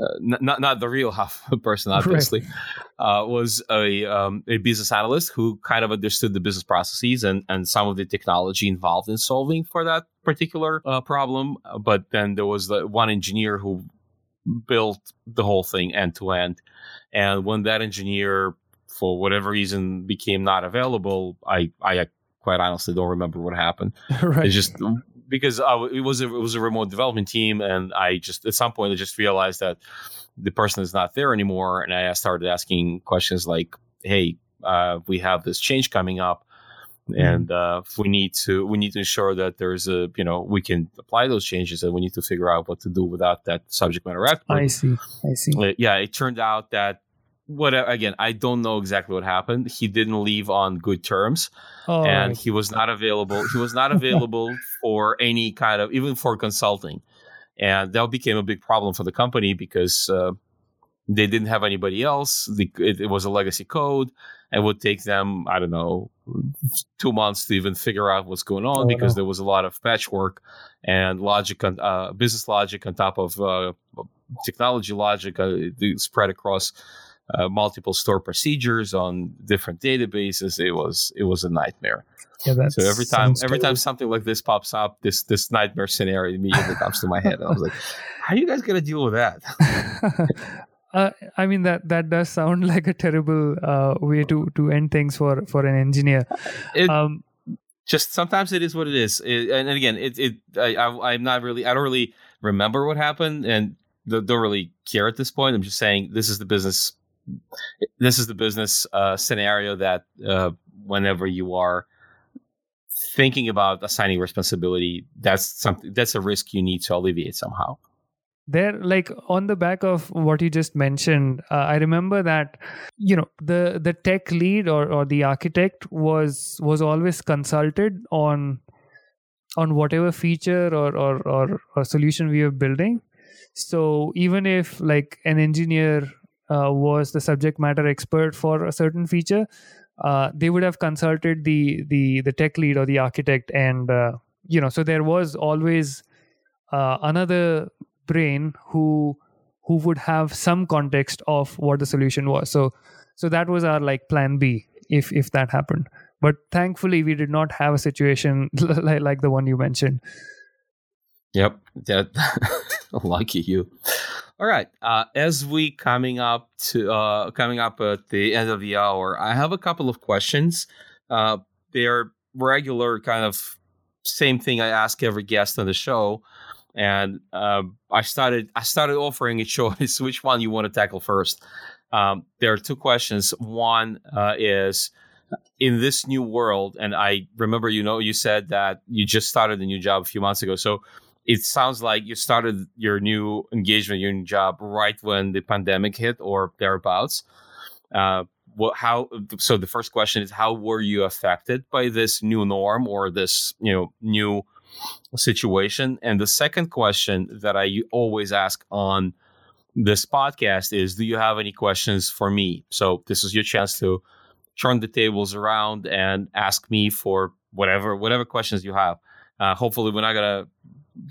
uh, uh not not the real half person, obviously, right. Uh, was a um, a business analyst who kind of understood the business processes and and some of the technology involved in solving for that particular uh, problem. But then there was the one engineer who built the whole thing end to end, and when that engineer for whatever reason became not available, I I quite honestly don't remember what happened. right. It's just because I, it was a, it was a remote development team, and I just at some point I just realized that the person is not there anymore, and I started asking questions like, "Hey, uh, we have this change coming up. mm. and uh, we need to we need to ensure that there's a you know we can apply those changes and we need to figure out what to do without that subject matter expert. I see. I see. Uh, yeah, it turned out that what again i don't know exactly what happened he didn't leave on good terms oh. and he was not available he was not available for any kind of even for consulting and that became a big problem for the company because uh, they didn't have anybody else the, it, it, was a legacy code it would take them i don't know two months to even figure out what's going on oh, because no. there was a lot of patchwork and logic uh, business logic on top of uh, technology logic uh, spread across uh, multiple store procedures on different databases. It was it was a nightmare. Yeah, so every time every time something like this pops up, this this nightmare scenario immediately comes to my head. I was like, "How are you guys gonna deal with that?" uh, I mean that that does sound like a terrible uh, way to to end things for for an engineer. It, um, just sometimes it is what it is, it, and again, it it I, am not really I don't really remember what happened and don't really care at this point. I'm just saying this is the business this is the business uh, scenario that uh, whenever you are thinking about assigning responsibility, that's something that's a risk you need to alleviate somehow. There, like on the back of what you just mentioned, uh, I remember that you know the the tech lead or or the architect was was always consulted on on whatever feature or or or, or solution we were building. So even if like an engineer uh, was the subject matter expert for a certain feature, uh, they would have consulted the the the tech lead or the architect, and uh, you know, so there was always uh, another brain who who would have some context of what the solution was. So so that was our like plan B if if that happened. But thankfully, we did not have a situation like, like the one you mentioned. Yep, that lucky you. All right. Uh, as we coming up to uh, coming up at the end of the hour, I have a couple of questions. Uh, they're regular, kind of same thing I ask every guest on the show, and uh, I started I started offering a choice which one you want to tackle first. Um, there are two questions. One uh, is in this new world, and I remember you know you said that you just started a new job a few months ago, so it sounds like you started your new engagement, your new job right when the pandemic hit or thereabouts. Uh, what, how? So the first question is, how were you affected by this new norm or this, you know, new situation? And the second question that I always ask on this podcast is, do you have any questions for me? So this is your chance to turn the tables around and ask me for whatever whatever questions you have. Uh, hopefully, we're not gonna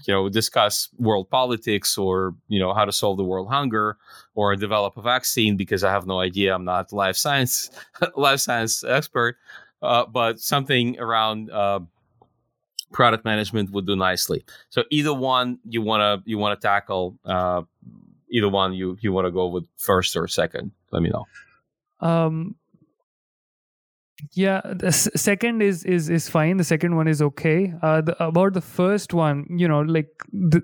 you know discuss world politics or you know how to solve the world hunger or develop a vaccine because I have no idea. I'm not life science life science expert, uh, but something around uh, product management would do nicely. So either one you wanna you wanna tackle, uh, either one you you wanna go with first or second. Let me know. Um, yeah the second is is is fine. The second one is okay. Uh the, about the first one you know like the,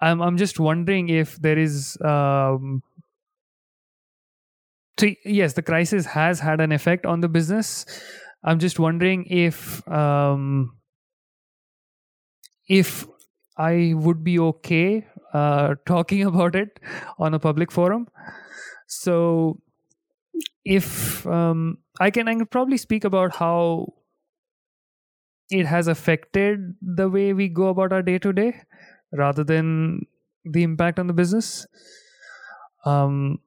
i'm i'm just wondering if there is um so yes the crisis has had an effect on the business. I'm just wondering if um if i would be okay uh talking about it on a public forum. So if um, I can, I can probably speak about how it has affected the way we go about our day to day, rather than the impact on the business. Um,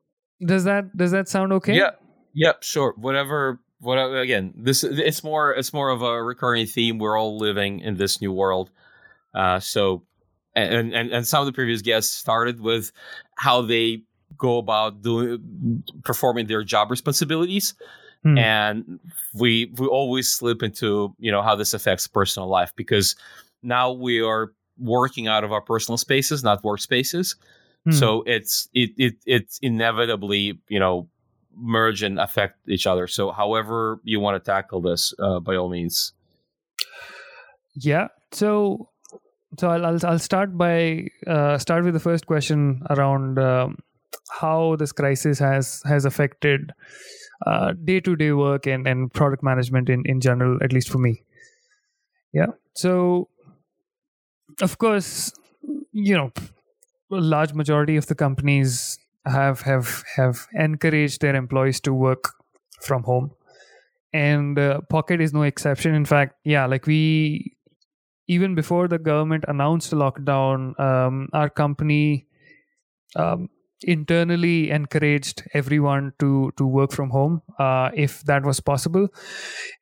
does that does that sound okay? Yeah. Yep. Sure. Whatever. Whatever. Again, this it's more it's more of a recurring theme. We're all living in this new world. Uh, so, and, and and some of the previous guests started with how they go about doing performing their job responsibilities. Mm. and we we always slip into you know how this affects personal life because now we are working out of our personal spaces not workspaces. Mm. so it's it, it it's inevitably you know merge and affect each other. So however you want to tackle this uh, by all means. Yeah. So so I'll, I'll, I'll start by uh, start with the first question around um, how this crisis has has affected day to day work and, and product management in, in general, at least for me. Yeah. So, of course, you know, a large majority of the companies have have have encouraged their employees to work from home and uh, pocket is no exception in fact yeah like we even before the government announced a lockdown um, our company um, internally encouraged everyone to to work from home uh, if that was possible.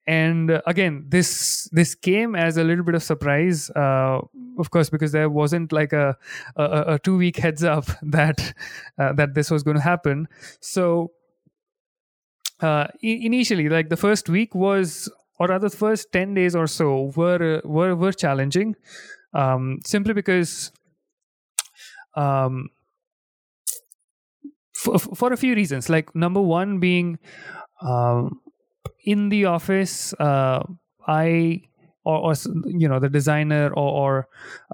And again this this came as a little bit of surprise uh, of course because there wasn't like a a, a two week heads up that uh, that this was going to happen. So uh, initially like the first week was or rather the first 10 days or so were were were challenging um, simply because um, for, for a few reasons. Like number one being um, in the office uh, i or, or, you know the designer or, or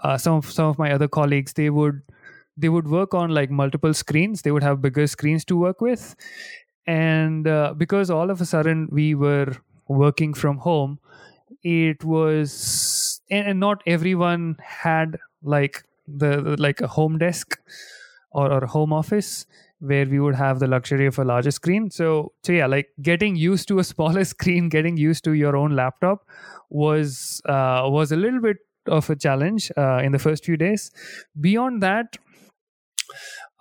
uh, some of some of my other colleagues they would they would work on like multiple screens. They would have bigger screens to work with. And uh, because all of a sudden we were working from home it was and, and not everyone had like the, like a home desk or a home office where we would have the luxury of a larger screen. So, so yeah, like getting used to a smaller screen, getting used to your own laptop was uh, was a little bit of a challenge uh, in the first few days. Beyond that,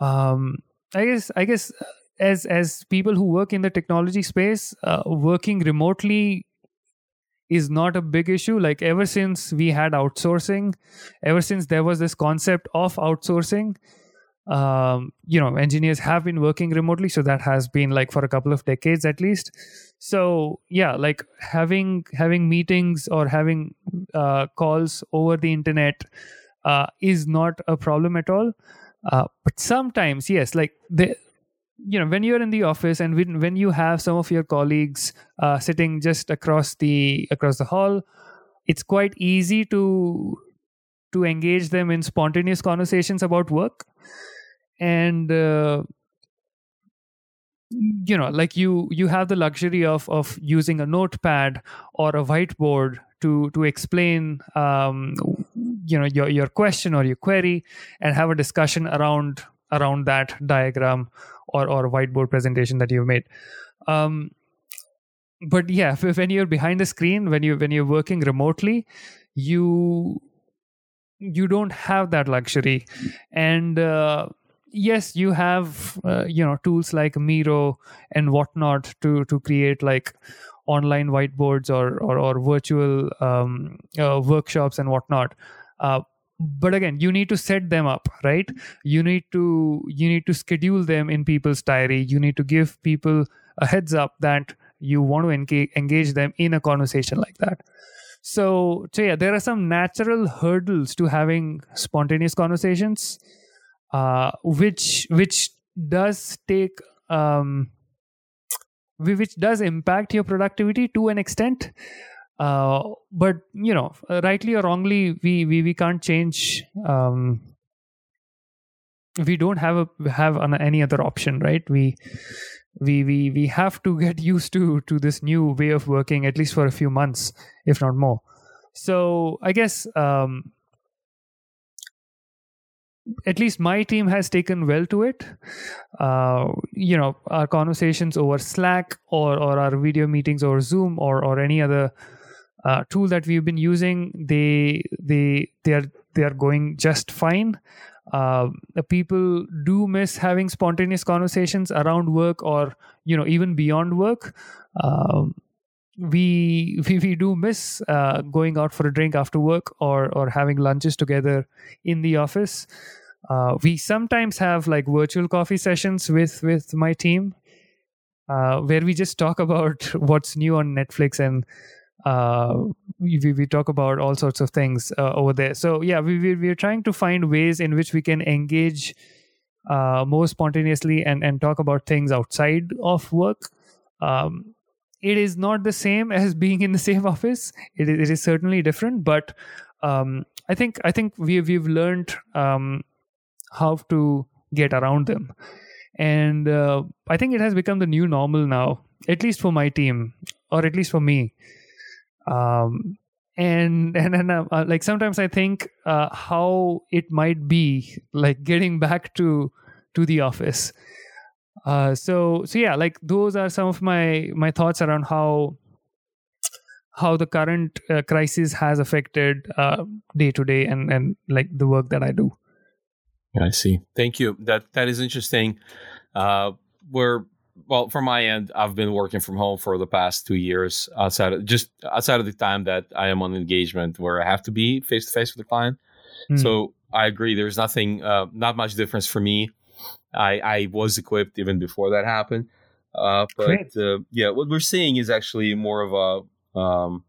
um, I guess I guess as as people who work in the technology space, uh, working remotely is not a big issue like ever since we had outsourcing ever since there was this concept of outsourcing um, you know engineers have been working remotely so that has been like for a couple of decades at least. So yeah like having having meetings or having uh, calls over the internet uh, is not a problem at all. Uh, but sometimes yes like the you know when you're in the office and when, when you have some of your colleagues uh, sitting just across the across the hall it's quite easy to to engage them in spontaneous conversations about work and uh, you know like you you have the luxury of of using a notepad or a whiteboard to to explain um, you know your your question or your query and have a discussion around around that diagram or or whiteboard presentation that you've made. Um, but yeah if when you're behind the screen when you when you're working remotely you you don't have that luxury. And uh, yes you have uh, you know tools like miro and whatnot to to create like online whiteboards or or, or virtual um, uh, workshops and whatnot. Uh, but again you need to set them up right? You need to you need to schedule them in people's diary. You need to give people a heads up that you want to engage, engage them in a conversation like that. So so yeah there are some natural hurdles to having spontaneous conversations uh, which which does take um, which does impact your productivity to an extent. Uh, but you know rightly or wrongly we we, we can't change um, we don't have a have an, any other option right? We we we we have to get used to to this new way of working at least for a few months if not more. So i guess um, at least my team has taken well to it. Uh, you know, our conversations over Slack or or our video meetings over Zoom or or any other uh, tool that we've been using, they they they are they are going just fine. Uh, people do miss having spontaneous conversations around work or you know even beyond work. Um, we, we we do miss uh, going out for a drink after work or or having lunches together in the office. Uh, we sometimes have like virtual coffee sessions with with my team, uh, where we just talk about what's new on Netflix and uh, we, we talk about all sorts of things uh, over there. So yeah, we, we we're trying to find ways in which we can engage uh, more spontaneously and and talk about things outside of work. Um, it is not the same as being in the same office. It is, it is certainly different, but um, I think I think we we've learned um, how to get around them, and uh, I think it has become the new normal now, at least for my team, or at least for me. Um, and and, and uh, like sometimes I think uh, how it might be like getting back to to the office. Uh, so so yeah, like those are some of my my thoughts around how how the current uh, crisis has affected day to day and and like the work that I do. I see. Thank you. That that is interesting. Uh, we're well from my end. I've been working from home for the past two years, outside of just outside of the time that I am on engagement where I have to be face to face with the client. Mm. So I agree. There's nothing, uh, not much difference for me. I I was equipped even before that happened. Uh, but uh, yeah, what we're seeing is actually more of a um,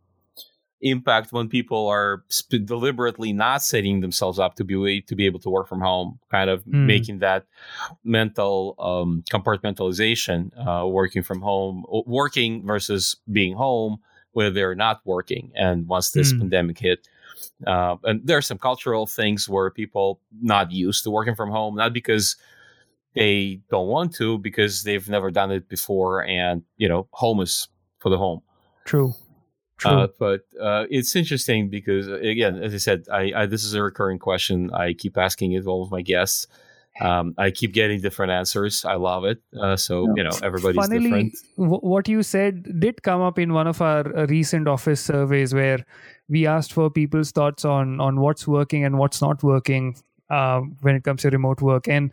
impact when people are sp- deliberately not setting themselves up to be to be able to work from home, kind of mm. making that mental um, compartmentalization, uh, working from home, working versus being home, where they're not working. And once this mm. pandemic hit, uh, and there are some cultural things where people not used to working from home, not because they don't want to, because they've never done it before, and you know, home is for the home. True. Uh, but uh, it's interesting because, uh, again, as I said, I, I, this is a recurring question. I keep asking it all of my guests. Um, I keep getting different answers. I love it. Uh, so you know, everybody's Funnily, different. W- what you said did come up in one of our uh, recent office surveys, where we asked for people's thoughts on on what's working and what's not working uh, when it comes to remote work, and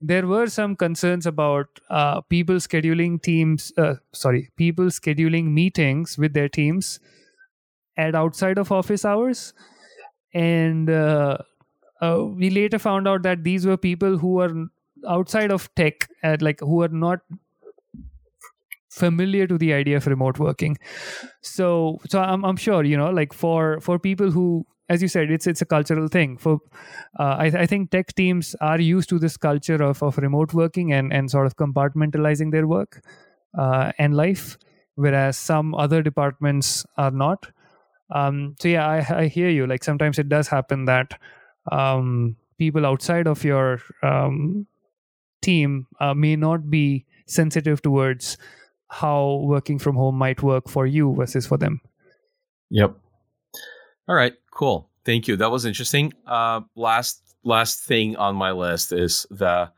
there were some concerns about uh, people scheduling teams uh, sorry people scheduling meetings with their teams at outside of office hours. And uh, uh we later found out that these were people who were outside of tech at like who are not familiar to the idea of remote working. So so i'm i'm sure you know like for for people who as you said, it's it's a cultural thing. For uh, I, I, think tech teams are used to this culture of, of remote working and, and sort of compartmentalizing their work uh, and life, whereas some other departments are not. Um, so yeah, I, I hear you. Like sometimes it does happen that um, people outside of your um, team uh, may not be sensitive towards how working from home might work for you versus for them. Yep. All right, cool. Thank you. That was interesting. Uh, last last thing on my list is the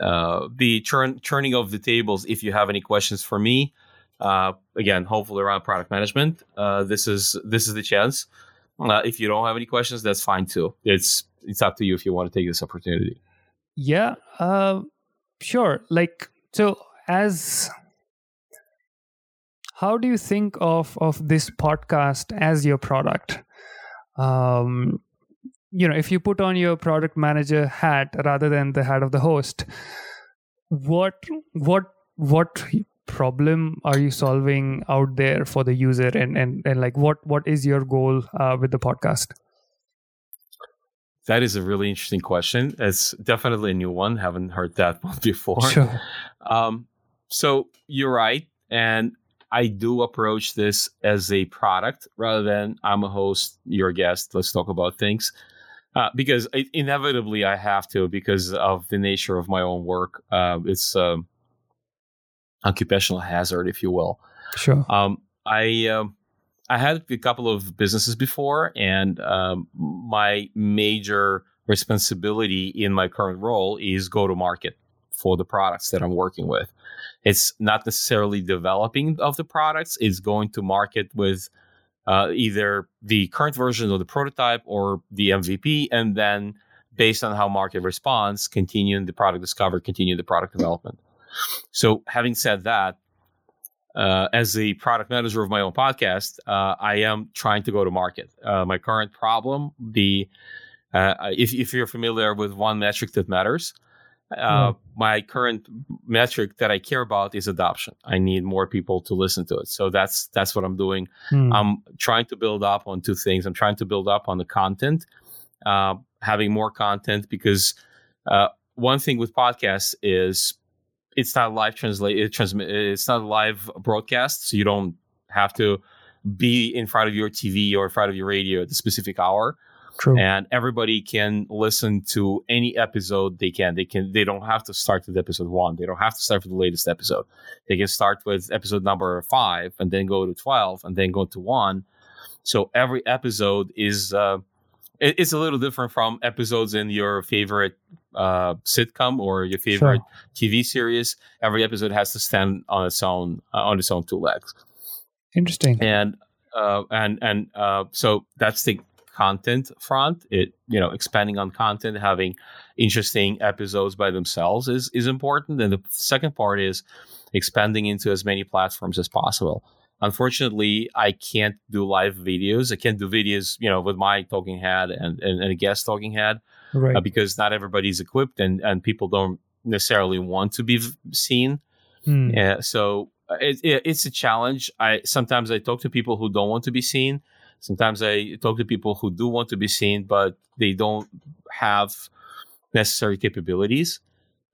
uh, the churning of the tables. If you have any questions for me, uh, again, hopefully around product management, uh, this is this is the chance. Uh, if you don't have any questions, that's fine too. It's it's up to you if you want to take this opportunity. Yeah, uh, sure. Like so, as how do you think of of this podcast as your product? Um, you know if you put on your product manager hat rather than the hat of the host what what what problem are you solving out there for the user? And and, and like what what is your goal uh, with the podcast? That is a really interesting question. It's definitely a new one. Haven't heard that one before. Sure. um, so you're right. And I do approach this as a product rather than I'm a host, you're guest, let's talk about things. Uh, because it, inevitably I have to because of the nature of my own work. Uh, it's um, occupational hazard, if you will. Sure. Um, I um, I had a couple of businesses before, and um, my major responsibility in my current role is go to market for the products that I'm working with. It's not necessarily developing of the products; it's going to market with uh, either the current version of the prototype or the MVP, and then based on how market responds, continuing the product discovery, continue the product development. So, having said that, uh, as the product manager of my own podcast, uh, I am trying to go to market. Uh, my current problem, the uh, if, if you're familiar with one metric that matters, uh, mm. my current metric that I care about is adoption. I need more people to listen to it. So that's that's what I'm doing. Mm. I'm trying to build up on two things. I'm trying to build up on the content, uh, having more content because uh, one thing with podcasts is it's not live translate. It transmit. It's not a live broadcast, so you don't have to be in front of your TV or in front of your radio at the specific hour. True. and everybody can listen to any episode they can. They can. They don't have to start with episode one. They don't have to start with the latest episode. They can start with episode number five and then go to twelve and then go to one. So every episode is. Uh, it, it's a little different from episodes in your favorite uh, sitcom or your favorite Sure. TV series. Every episode has to stand on its own uh, on its own two legs Interesting. and uh, and and uh, so that's the content front. It you know expanding on content, having interesting episodes by themselves is is important. And the second part is expanding into as many platforms as possible. Unfortunately, I can't do live videos. I can't do videos, you know, with my talking head and, and, and a guest talking head Right. uh, because not everybody's equipped and, and people don't necessarily want to be v- seen. Hmm. Yeah, so uh, it, it, it's a challenge. I sometimes I talk to people who don't want to be seen. Sometimes I talk to people who do want to be seen, but they don't have necessary capabilities.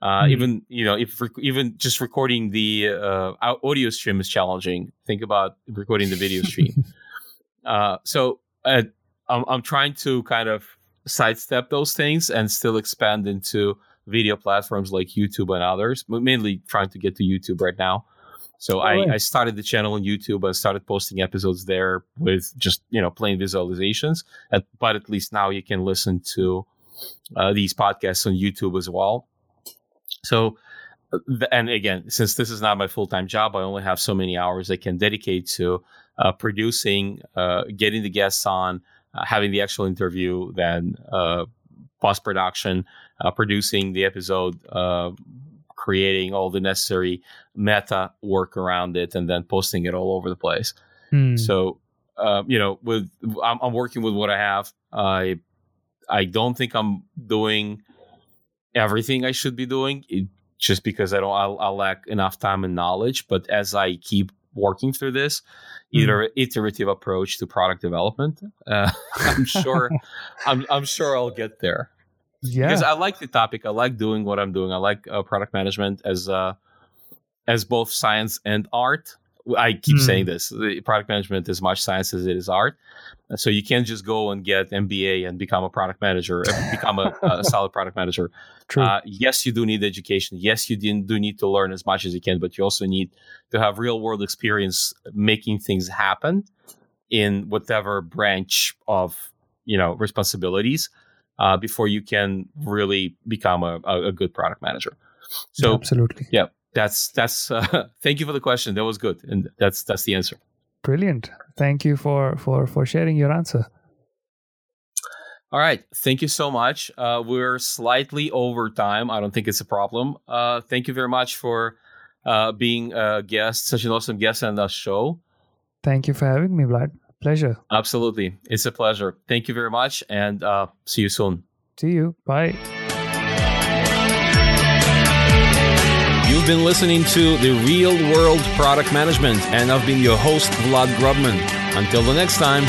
Uh, Hmm. Even you know, if rec- even just recording the uh, audio stream is challenging. Think about recording the video stream. uh, so uh, I'm I'm trying to kind of sidestep those things and still expand into video platforms like YouTube and others, but mainly trying to get to YouTube right now. So I, Alright. I started the channel on YouTube I started posting episodes there with just you know plain visualizations. At, but at least now you can listen to uh, these podcasts on YouTube as well. So, and again, since this is not my full time job, I only have so many hours I can dedicate to uh, producing, uh, getting the guests on, uh, having the actual interview, then uh, post production, uh, producing the episode, uh, creating all the necessary meta work around it, and then posting it all over the place. Hmm. So, uh, you know, with I'm, I'm working with what I have. I I don't think I'm doing everything I should be doing, it, just because I don't I, I lack enough time and knowledge. But as I keep working through this, either iterative approach to product development, uh, I'm sure I'm I'm sure I'll get there yeah. because I like the topic. I like doing what I'm doing. I like uh, product management as uh, as both science and art. I keep Hmm. saying this: the product management is much science as it is art. So you can't just go and get MBA and become a product manager, uh, become a, a solid product manager. True. Uh, yes, you do need education. Yes, you do do need to learn as much as you can, but you also need to have real world experience making things happen in whatever branch of you know responsibilities uh, before you can really become a, a, good product manager. So Absolutely. yeah, that's that's. Uh, thank you for the question. That was good, and that's that's the answer. Brilliant. Thank you for for for sharing your answer. All right. Thank you so much. Uh, we're slightly over time. I don't think it's a problem. Uh, thank you very much for uh, being a guest, such an awesome guest on the show. Thank you for having me, Vlad. Pleasure. Absolutely. It's a pleasure. Thank you very much and uh, see you soon. See you. Bye. You've been listening to The Real World Product Management, and I've been your host, Vlad Grubman. Until the next time.